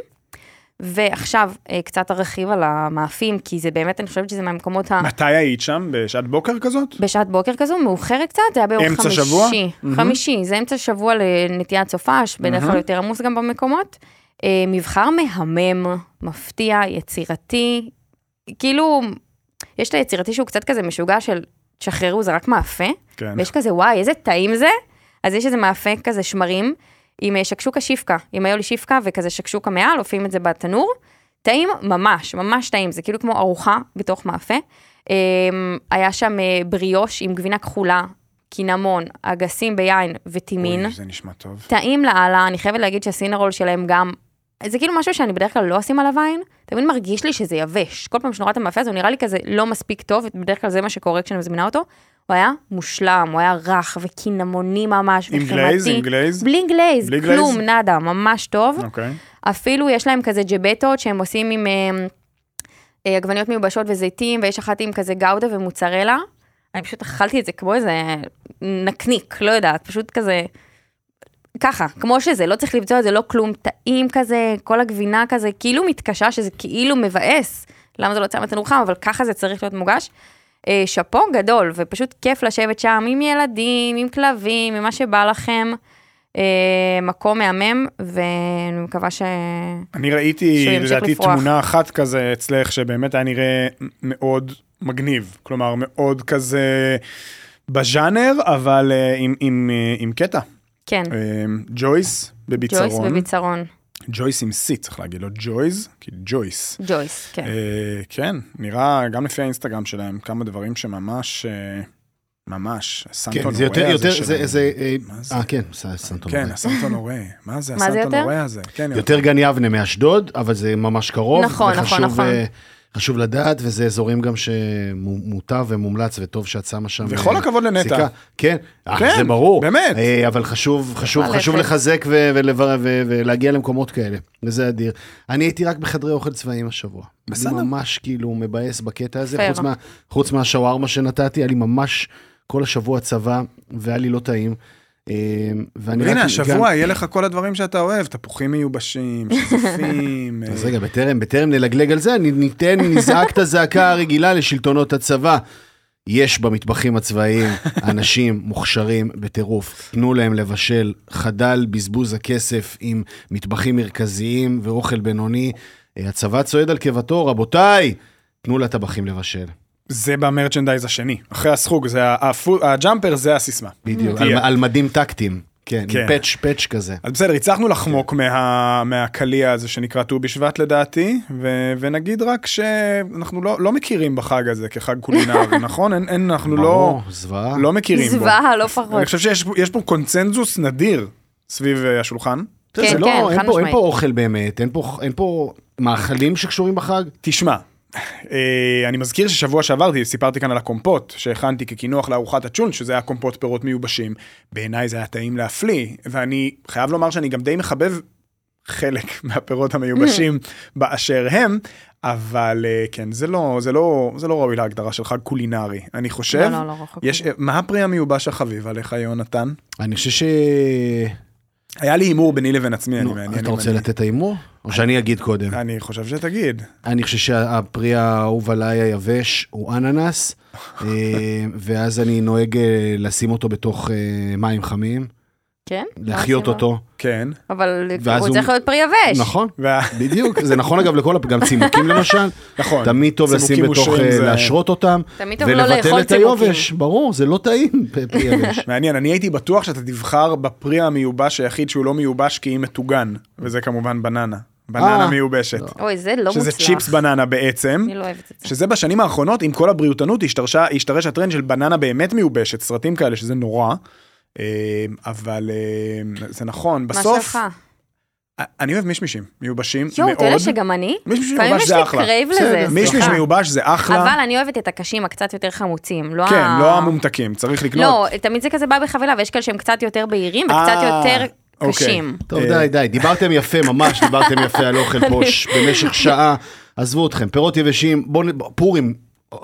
ועכשיו אה, קצת ארחיב על המאפים, כי זה באמת, אני חושבת שזה מהמקומות ה...
מתי היית שם? בשעת בוקר כזאת?
בשעת בוקר כזו, מאוחרת קצת, זה היה ביום
אמצע
חמישי.
שבוע?
חמישי, זה אמצע שבוע לנטיית סופש, בדרך כלל יותר עמוס גם במקומות. אה, מבחר מהמם, מפתיע, יצירתי, כאילו, יש את היצירתי שהוא קצת כזה משוגע של תשחררו, זה רק מאפה,
כן.
ויש כזה, וואי, איזה טעים זה. אז יש איזה מאפה כזה שמרים, עם אה, שקשוקה שיפקה, עם היולי שיפקה וכזה שקשוקה מעל, עופים את זה בתנור. טעים ממש, ממש טעים, זה כאילו כמו ארוחה בתוך מאפה. אה, היה שם אה, בריאוש עם גבינה כחולה, קינמון, אגסים ביין וטימין.
אוי, זה נשמע טוב.
טעים לאללה, אני חייבת להגיד שה cinnamon roll שלהם גם, זה כאילו משהו שאני בדרך כלל לא אשים עליו עין, תמיד מרגיש לי שזה יבש. כל פעם שאני רואה את המאפה הזה, הוא נראה לי כזה לא מספיק טוב, ובדרך כלל זה מה שקורה כשאני מזמינה אותו. הוא היה מושלם, הוא היה רך וקינמוני ממש,
עם glaze? עם glaze?
בלי glaze,
בלי glaze?
כלום, nada, ממש טוב.
אוקיי.
אפילו יש להם כזה ג'בטות שהם עושים עם אה, אה, עגבניות מיובשות וזיתים, ויש אחת עם כזה גאודה ומוצרלה. אני פשוט אכלתי את זה כמו איזה נקניק, לא יודעת, פשוט כזה, ככה, כמו שזה, לא צריך לבצוע את זה, לא כלום, טעים כזה, כל הגבינה כזה, כאילו מתקשה, שזה כאילו מבאס, למה זה לא יוצא מהתנור חם, אבל ככה זה צריך להיות מוגש. אה, שאפו גדול, ופשוט כיף לשבת שם עם ילדים, עם כלבים, עם מה שבא לכם. אה, מקום מהמם, ואני מקווה ש...
אני ראיתי, לדעתי,
לפרוח.
תמונה אחת כזה אצלך, שבאמת היה נראה מאוד מגניב. כלומר, מאוד כזה בז'אנר, אבל אה, עם- עם אה, עם קטע.
כן,
ג'ויס
ג'ויס
בביצרון.
בביצרון.
ג'ויס עם C, צריך להגיד לו ג'ויז, כי ג'ויס.
ג'ויס, כן.
אה, כן, נראה גם לפי האינסטגרם שלהם כמה דברים שממש, אה, ממש,
כן,
הסנטון
זה יותר,
הורה
יותר,
הזה
זה. זה, אה? אה, כן, ס- סנטון.
כן. הסנטון הורה. מה זה הסנטון? הורה הזה? כן,
יותר גן יבנה מאשדוד, אבל זה ממש קרוב.
נכון, נכון, נכון.
חשוב לדעת, וזה אזורים גם שמוטב ומומלץ, וטוב שאת שמה שם.
וכל
אה,
הכבוד לנטע.
כן, אה,
כן,
זה ברור.
באמת.
אה, אבל חשוב, חשוב. חשוב לחזק ולהגיע למקומות כאלה. וזה אדיר. אני הייתי רק בחדרי אוכל צבאיים השבוע.
בסדר.
אני ממש כאילו מבאס בקטע הזה. חוץ, מה, חוץ מהשווארמה שנתתי, היה לי ממש כל השבוע צבא, והיה לי לא טעים. אה, ואני
הנה, השבוע יהיה לך כל הדברים שאתה אוהב, תפוחים מיובשים, שזפים. *laughs*
אז רגע, בטרם, בטרם נלגלג על זה, אני ניתן, נזעק את הזעקה הרגילה לשלטונות הצבא. יש במטבחים הצבאיים אנשים מוכשרים בטירוף. תנו להם לבשל, חדל בזבוז הכסף עם מטבחים מרכזיים ואוכל בינוני. אה, הצבא צועד על קיבתו, רבותיי, תנו לטבחים לבשל.
זה ב merchandise השני. אחרי הסחוג, זה ה- הפו- ה jumper זה הסיסמה.
בדיוק. על, על מדים טקטיים. כן,
כן.
patch, patch כזה.
אז בסדר, הצלחנו לחמוק מה- מהקליע הזה שנקרא ט"ו בשבט לדעתי, ו- ונגיד רק שאנחנו לא, לא מכירים בחג הזה כחג קולינרי, *laughs* נכון? אין, אין, אנחנו לא,
זוועה.
לא מכירים בו.
זוועה, לא פחות.
אני חושב שיש יש פה קונצנזוס נדיר סביב אה, השולחן.
זה
כן,
לא,
כן,
אין,
חד
פה, אין
משמעית.
פה אוכל באמת, אין פה, אין פה מאכלים שקשורים בחג.
תשמע, אני מזכיר ששבוע שעבר סיפרתי כאן על הקומפוט שהכנתי כקינוח לארוחת הצ'ון, שזה היה קומפוט פירות מיובשים. בעיניי זה היה טעים להפליא, ואני חייב לומר שאני גם די מחבב חלק *laughs* מהפירות המיובשים *laughs* באשר הם, אבל אה, כן, זה לא, זה לא, זה לא ראוי להגדרה של חג קולינרי. אני חושב,
לא, לא, לא רחוק
יש. מה הפרי המיובש החביב עליך, יונתן?
אני חושב ש...
היה לי הימור ביני לבין עצמי, אני מעניין.
אתה רוצה לתת את ההימור? או שאני אגיד קודם?
אני חושב שתגיד.
אני חושב שהפרי האהוב עליי היבש הוא אננס, אה, ואז אני נוהג אה, לשים אותו בתוך אה, מים חמים,
כן?
להחיות
עושים לו?
אותו.
כן.
אבל הוא צריך להיות פרי יבש.
נכון, בדיוק, זה נכון אגב לכל, גם צימוקים למשל, *laughs*
נכון.
תמיד טוב לשים בתוך, אה, להשרות אותם,
תמיד טוב לא
ולבטל
לאכול
את
צימוקים.
היובש, ברור, זה לא טעים, פרי *laughs* יבש.
מעניין, אני הייתי בטוח שאתה תבחר בפרי המיובש היחיד שהוא לא מיובש כי היא מטוגן, וזה כמובן בננה. בננה
אה,
מיובשת.
אוי, זה לא
שזה
מוצלח.
צ'יפס בננה בעצם.
אני לא אוהבת את זה.
שזה בשנים האחרונות, עם כל הבריאותנות, השתרש הטרנד של בננה באמת מיובשת, סרטים כאלה שזה נורא. אה, אבל אה, זה נכון,
מה
בסוף,
שלך?
אני אוהב מישמישים מיובשים
יואו, אתה יודע
מאוד.
שגם אני?
מישמיש
לפעמים
מיובש
יש
זה
לי
אחלה.
קרייב
בסדר.
לזה,
מישמיש. מיובש זה אחלה.
אבל אני אוהבת את הקשים הקצת יותר חמוצים, לא
כן,
ה-
לא המומתקים, צריך לקנות.
לא, תמיד זה כזה בא בחבילה, ויש כאלה שהם קצת יותר בהירים וקצת
אה,
יותר
אוקיי.
קשים.
טוב,
אה,
די, די, דיברתם יפה, ממש דיברתם יפה על אוכל *laughs* פה במשך שעה. עזבו אתכם, פירות יבשים, בואו, נ- פורים,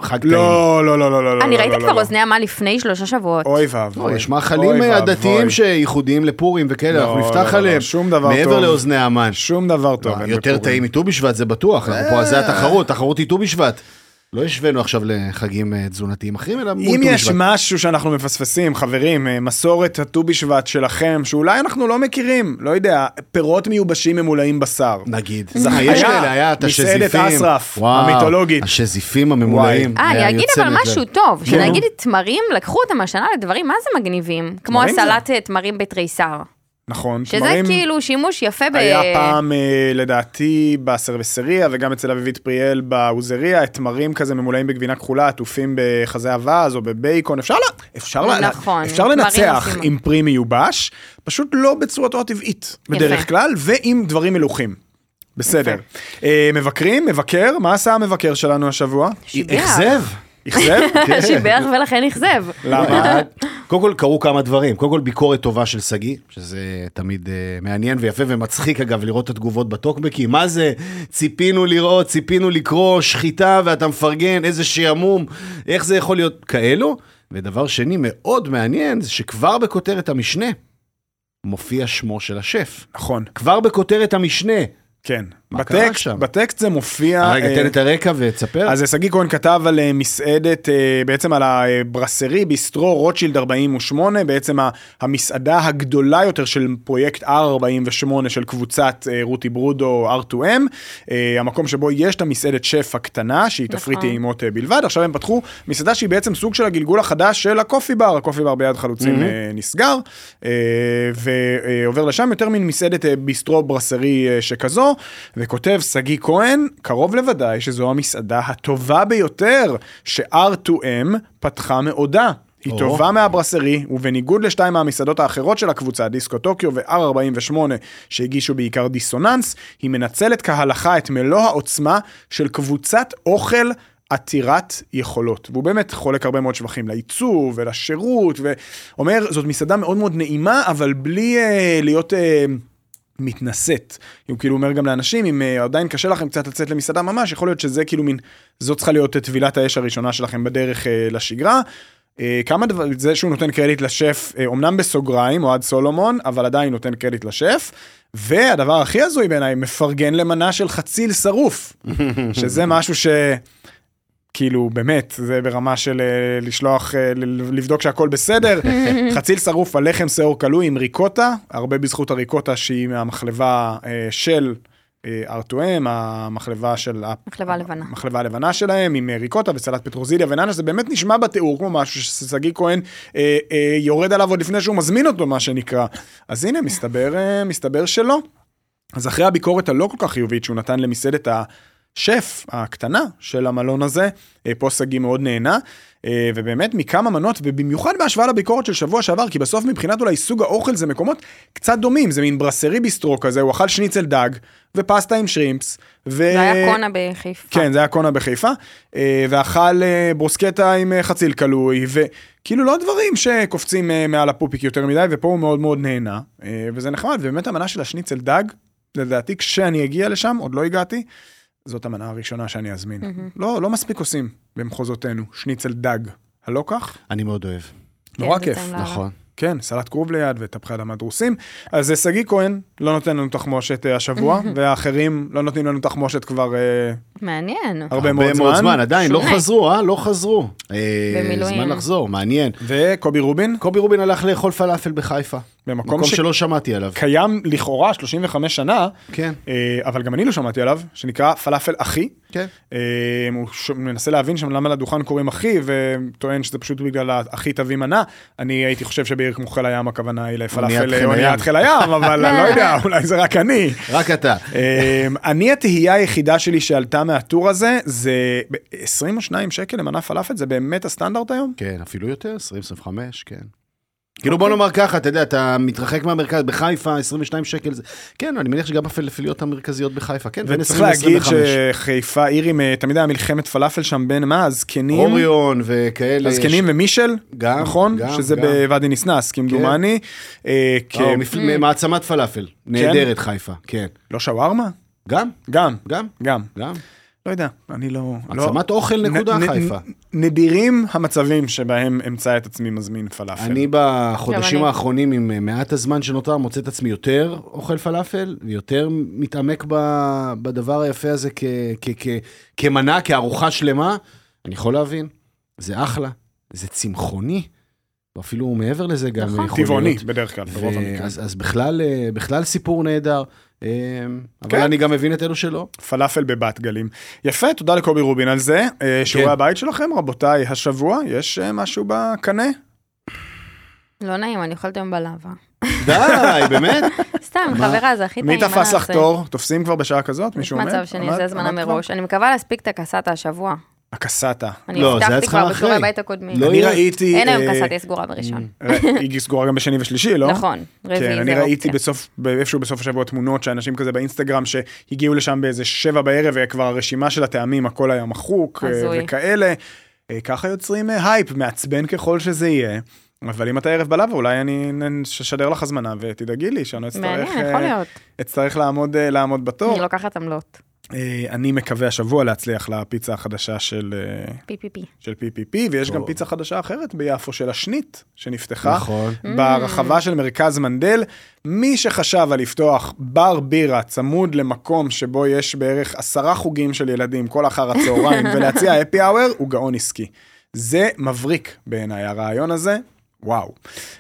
חג טעים.
לא, לא, לא, לא, לא.
אני
לא,
ראיתי
לא,
כבר
לא.
אוזני המן לפני שלושה שבועות.
אוי ואבוי.
לא, יש מאכלים
אוי
אה. עדתיים שייחודיים לפורים וכאלה,
לא,
אנחנו
לא,
נפתח
לא,
עליהם.
שום דבר
מעבר
טוב.
לאוזני המן.
שום דבר טוב.
לא, יותר. טעים מט"ו בשבט, זה בטוח. פה, זה התחרות, תחרות היא ט"ו בשבט. לא השווינו עכשיו לחגים אה, תזונתיים אחרים, אלא מול
אם
ט"ו
יש
בשבט.
משהו שאנחנו מפספסים, חברים, אה, מסורת הט"ו בשבט שלכם, שאולי אנחנו לא מכירים, לא יודע, פירות מיובשים ממולאים בשר.
נגיד.
זה
אה, יש
היה.
כאלה, היה את
מסעדת
השזיפים.
אסרף,
וואו,
המיתולוגית.
השזיפים הממולאים.
אה, אני אגיד אבל. משהו טוב,
כן.
שנגיד תמרים, לקחו אותם השנה לדברים מה זה מגניבים, כמו הסלט תמרים בתריסר,
נכון,
שזה
תמרים-
כאילו שימוש יפה ב...
היה פעם, אה, לדעתי, בסרבסריה וגם אצל אביבית פריאל בעוזריה, תמרים כזה ממולאים בגבינה כחולה, עטופים בחזה אווז או בבייקון, אפשר, לה, אפשר, לה,
נכון,
אפשר לנצח
עושים.
עם פרי מיובש, פשוט לא בצורתו הטבעית, בדרך כלל, ועם דברים מלוכים. בסדר. אה, מבקרים, מבקר, מה עשה המבקר שלנו השבוע?
שיבח.
אכזב.
אכזב? *laughs*
שיבח ולכן אכזב.
למה? *laughs*
קודם כל קרו כמה דברים, קודם כל ביקורת טובה של שגיא, שזה תמיד אה, מעניין ויפה ומצחיק אגב לראות את התגובות בטוקבקים, מה זה, ציפינו לראות, ציפינו לקרוא שחיטה ואתה מפרגן, איזה שעמום, איך זה יכול להיות כאלו? ודבר שני מאוד מעניין זה שכבר בכותרת המשנה מופיע שמו של השף,
נכון,
כבר בכותרת המשנה.
כן. בטקסט? בטקסט זה מופיע...
רגע,
אה,
תן את הרקע ותספר.
אז שגיא כהן כתב על אה, מסעדת, אה, בעצם על הברסרי ביסטרו רוטשילד 48, בעצם המסעדה הגדולה יותר של פרויקט R48 של קבוצת אה, רותי ברודו R2M, אה, המקום שבו יש את המסעדת שף הקטנה, שהיא תפריט
נכון.
טעימות אה, בלבד, עכשיו הם פתחו מסעדה שהיא בעצם סוג של הגלגול החדש של הקופי בר, הקופי בר ביד חלוצים אה, נסגר, אה, ועובר לשם יותר מין מסעדת אה, ביסטרו ברסרי אה, שכזו, וכותב שגיא כהן, קרוב לוודאי שזו המסעדה הטובה ביותר ש-R2M פתחה מעודה. היא
או.
טובה מהברסרי, ובניגוד לשתיים מהמסעדות האחרות של הקבוצה, דיסקו טוקיו ו-R48, שהגישו בעיקר דיסוננס, היא מנצלת כהלכה את מלוא העוצמה של קבוצת אוכל עתירת יכולות. והוא באמת חולק הרבה מאוד שבחים לעיצוב ולשירות, ואומר, זאת מסעדה מאוד מאוד נעימה, אבל בלי אה, להיות... אה, מתנשאת. הוא כאילו אומר גם לאנשים, אם uh, עדיין קשה לכם קצת לצאת למסעדה ממש, יכול להיות שזה כאילו מין, זאת צריכה להיות אה, טבילת האש הראשונה שלכם בדרך uh, לשגרה. כמה דבר, זה שהוא נותן קרדיט לשף, אמנם בסוגריים, אוהד סולומון, אבל עדיין נותן קרדיט לשף. והדבר הכי הזוי בעיניי, מפרגן למנה של חציל שרוף, *laughs* שזה משהו ש... כאילו באמת זה ברמה של אה, לשלוח אה, לבדוק שהכל בסדר *laughs* חציל שרוף על לחם שיעור כלוי עם ריקוטה הרבה בזכות הריקוטה שהיא מהמחלבה אה, של אה, R2M המחלבה של ה-
מחלבה לבנה.
המחלבה הלבנה שלהם עם ריקוטה וסלט פטרוזיליה וננה זה באמת נשמע בתיאור כמו משהו ששגיא כהן אה, אה, יורד עליו עוד לפני שהוא מזמין אותו מה שנקרא אז הנה מסתבר אה, מסתבר שלא. אז אחרי הביקורת הלא כל כך חיובית שהוא נתן למסעדת השף הקטנה של המלון הזה, אה, פה שגיא מאוד נהנה, אה, ובאמת מכמה מנות, ובמיוחד בהשוואה לביקורת של שבוע שעבר, כי בסוף מבחינת אולי סוג האוכל זה מקומות קצת דומים, זה מין ברסרי ביסטרו כזה, הוא אכל שניצל דג, ופסטה עם שרימפס, ו...
זה היה קונה בחיפה.
כן, זה היה קונה בחיפה, אה, ואכל ברוסקטה עם חציל כלוי, וכאילו לא דברים שקופצים מעל הפופיק יותר מדי, ופה הוא מאוד מאוד נהנה, וזה נחמד, ובאמת המנה של השניצל דג, לדעתי כשאני אגיע לשם, עוד לא הגעתי, זאת המנה הראשונה שאני אזמין. לא, לא מספיק עושים במחוזותינו, שניצל דג. הלא כך?
אני מאוד אוהב.
נורא
זה
כיף.
נכון.
כן, סלט כרוב ליד וטפחי אדמה דרוסים. אז אה, שגיא כהן לא נותן לנו תחמושת אה, השבוע, והאחרים לא נותנים לנו תחמושת כבר אה,
מעניין.
הרבה מאוד
הרבה מאוד
זמן.
זמן, עדיין, לא. חזרו, אה? לא חזרו.
במילואים.
זמן לחזור, מעניין.
וקובי רובין,
קובי רובין הלך לאכול פלאפל בחיפה.
במקום
מקום
ש-
שלא שמעתי עליו.
קיים לכאורה 35 שנה,
כן,
אה, אבל גם אני לא שמעתי עליו, שנקרא פלאפל אחי.
כן.
אה, הוא ש- מנסה להבין שם למה לדוכן קוראים אחי, וטוען שזה פשוט בגלל האחי תביא מנה. אני הייתי חושב שבעיר כמו חיל הים הכוונה היא לפלאפל אוניית
הים.
חיל הים, אבל אני לא יודע, *laughs* אולי זה רק אני.
רק אתה.
אה, אני התהייה היחידה שלי שעלתה מהטור הזה, זה ב- 22 שקל למנה פלאפל, זה באמת הסטנדרט היום?
כן, אפילו יותר, 20-25, כן. כאילו בוא נאמר ככה, אתה יודע, אתה מתרחק מהמרכז, בחיפה, 22 שקל זה... כן, אני מניח שגם הפלאפיליות המרכזיות בחיפה, כן, בין
וצריך
20
להגיד
ל-25.
שחיפה עיר עם, אה, תמיד היה מלחמת פלאפל שם בין מה, הזקנים,
אוריון וכאלה.
הזקנים ומישל,
גם,
נכון?
גם,
שזה
גם.
בוואדי ניסנס, כמדומני. אה, כ-
או, מפל- מעצמת פלאפל. נהדרת חיפה, כן.
לא שווארמה?
גם,
גם,
גם,
גם.
גם.
לא יודע, אני לא... לא-
עצמת אוכל נקודה
נ- נ-
חיפה.
נדירים המצבים שבהם אמצא את עצמי מזמין פלאפל.
אני בחודשים. האחרונים, עם אה, מעט הזמן שנותר, מוצא את עצמי יותר אוכל פלאפל, ויותר מתעמק ב- בדבר היפה הזה כ- כ- כ- כמנה, כארוחה שלמה. אני יכול להבין, זה אחלה, זה צמחוני, ואפילו מעבר לזה גם
נכון.
יכול
טבעוני
להיות.
בדרך כלל, ברוב המקרים.
אז, אז בכלל, אה, בכלל סיפור נהדר, אבל
כן.
אני גם מבין את אלו שלא.
פלאפל בבת גלים. יפה, תודה לקובי רובין על זה. אה, שיעורי
כן.
הבית שלכם, רבותיי, השבוע, יש אה, משהו בקנה?
לא נעים, אני אוכלת היום בלאווה.
די, באמת? *laughs*
סתם? חברה, זה הכי טעים,
מי תפס לך? תור? תופסים כבר בשעה כזאת?
יש
מישהו עומד?
מצב שאני
עמד כבר?
מראש. אני מקווה להספיק את הקסטה השבוע.
הקסטה.
אני
לא, זה היה
הבטחתי כבר. בשיעורי הבית הקודמים.
לא
אני. ראיתי...
אין היום
אה,
קסטה, היא סגורה בראשון. *laughs*
היא סגורה גם בשני ושלישי, לא?
נכון, רביעי
כן,
זה
אני ראיתי
אופציה.
בסוף, איפשהו בסוף השבוע תמונות שאנשים כזה באינסטגרם שהגיעו לשם באיזה שבע בערב וכבר הרשימה של הטעמים הכל היה מחוק אה,
הזוי.
וכאלה. אה, ככה יוצרים אה, הייפ, מעצבן ככל שזה יהיה. אבל אם אתה ערב בלאו אולי אני אשדר לך הזמנה ותדאגי לי שאני לא אצטרך,
מעניין,
אה,
יכול להיות.
אצטרך לעמוד, אה, לעמוד בתור.
אני לוקחת עמלות.
אה, אני מקווה השבוע להצליח לפיצה החדשה של, אה,
פי פי.
של PPP ויש גם. פיצה חדשה אחרת ביפו של השנית שנפתחה.
נכון.
ברחבה של מרכז מנדל. מי שחשב על לפתוח בר בירה צמוד למקום שבו יש בערך עשרה חוגים של ילדים כל אחר הצהריים *laughs* ולהציע happy hour הוא גאון עסקי. זה מבריק בעיניי הרעיון הזה, וואו.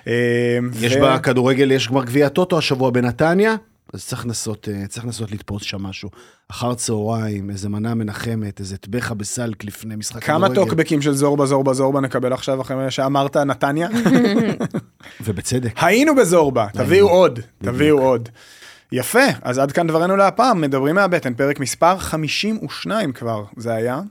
אה,
יש
ו-
בכדורגל, יש כבר גביע טוטו השבוע בנתניה, אז צריך לנסות, אה, צריך לנסות לתפוס שם משהו. אחר צהריים, איזה מנה מנחמת, איזה טבחה בסלק לפני משחק
כמה
כדורגל.
טוקבקים של זורבה זורבה זורבה נקבל עכשיו אחרי שאמרת נתניה? *laughs*
ובצדק.
היינו בזורבה, תביאו עוד, תביאו עוד. יפה, אז עד כאן דברנו להפעם, מדברים מהבטן, פרק מספר 52 כבר, זה היה.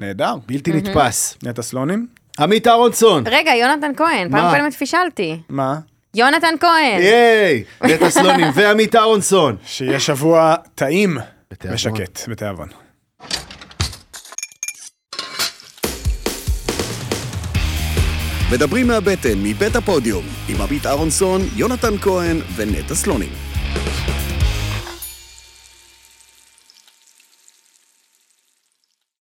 נהדר.
בלתי נתפס.
נטע סלונים?
עמית אהרונסון,
רגע, יונתן כהן, פעם? קודמת פישלתי.
מה?
יונתן כהן.
ייי, נטע סלונים ועמית אהרונסון.
שיהיה שבוע טעים. ושקט, בתיאבון.
מדברים מהבטן, מבית הפודיום, עם עמית אהרונסון, יונתן כהן ונטע סלונים.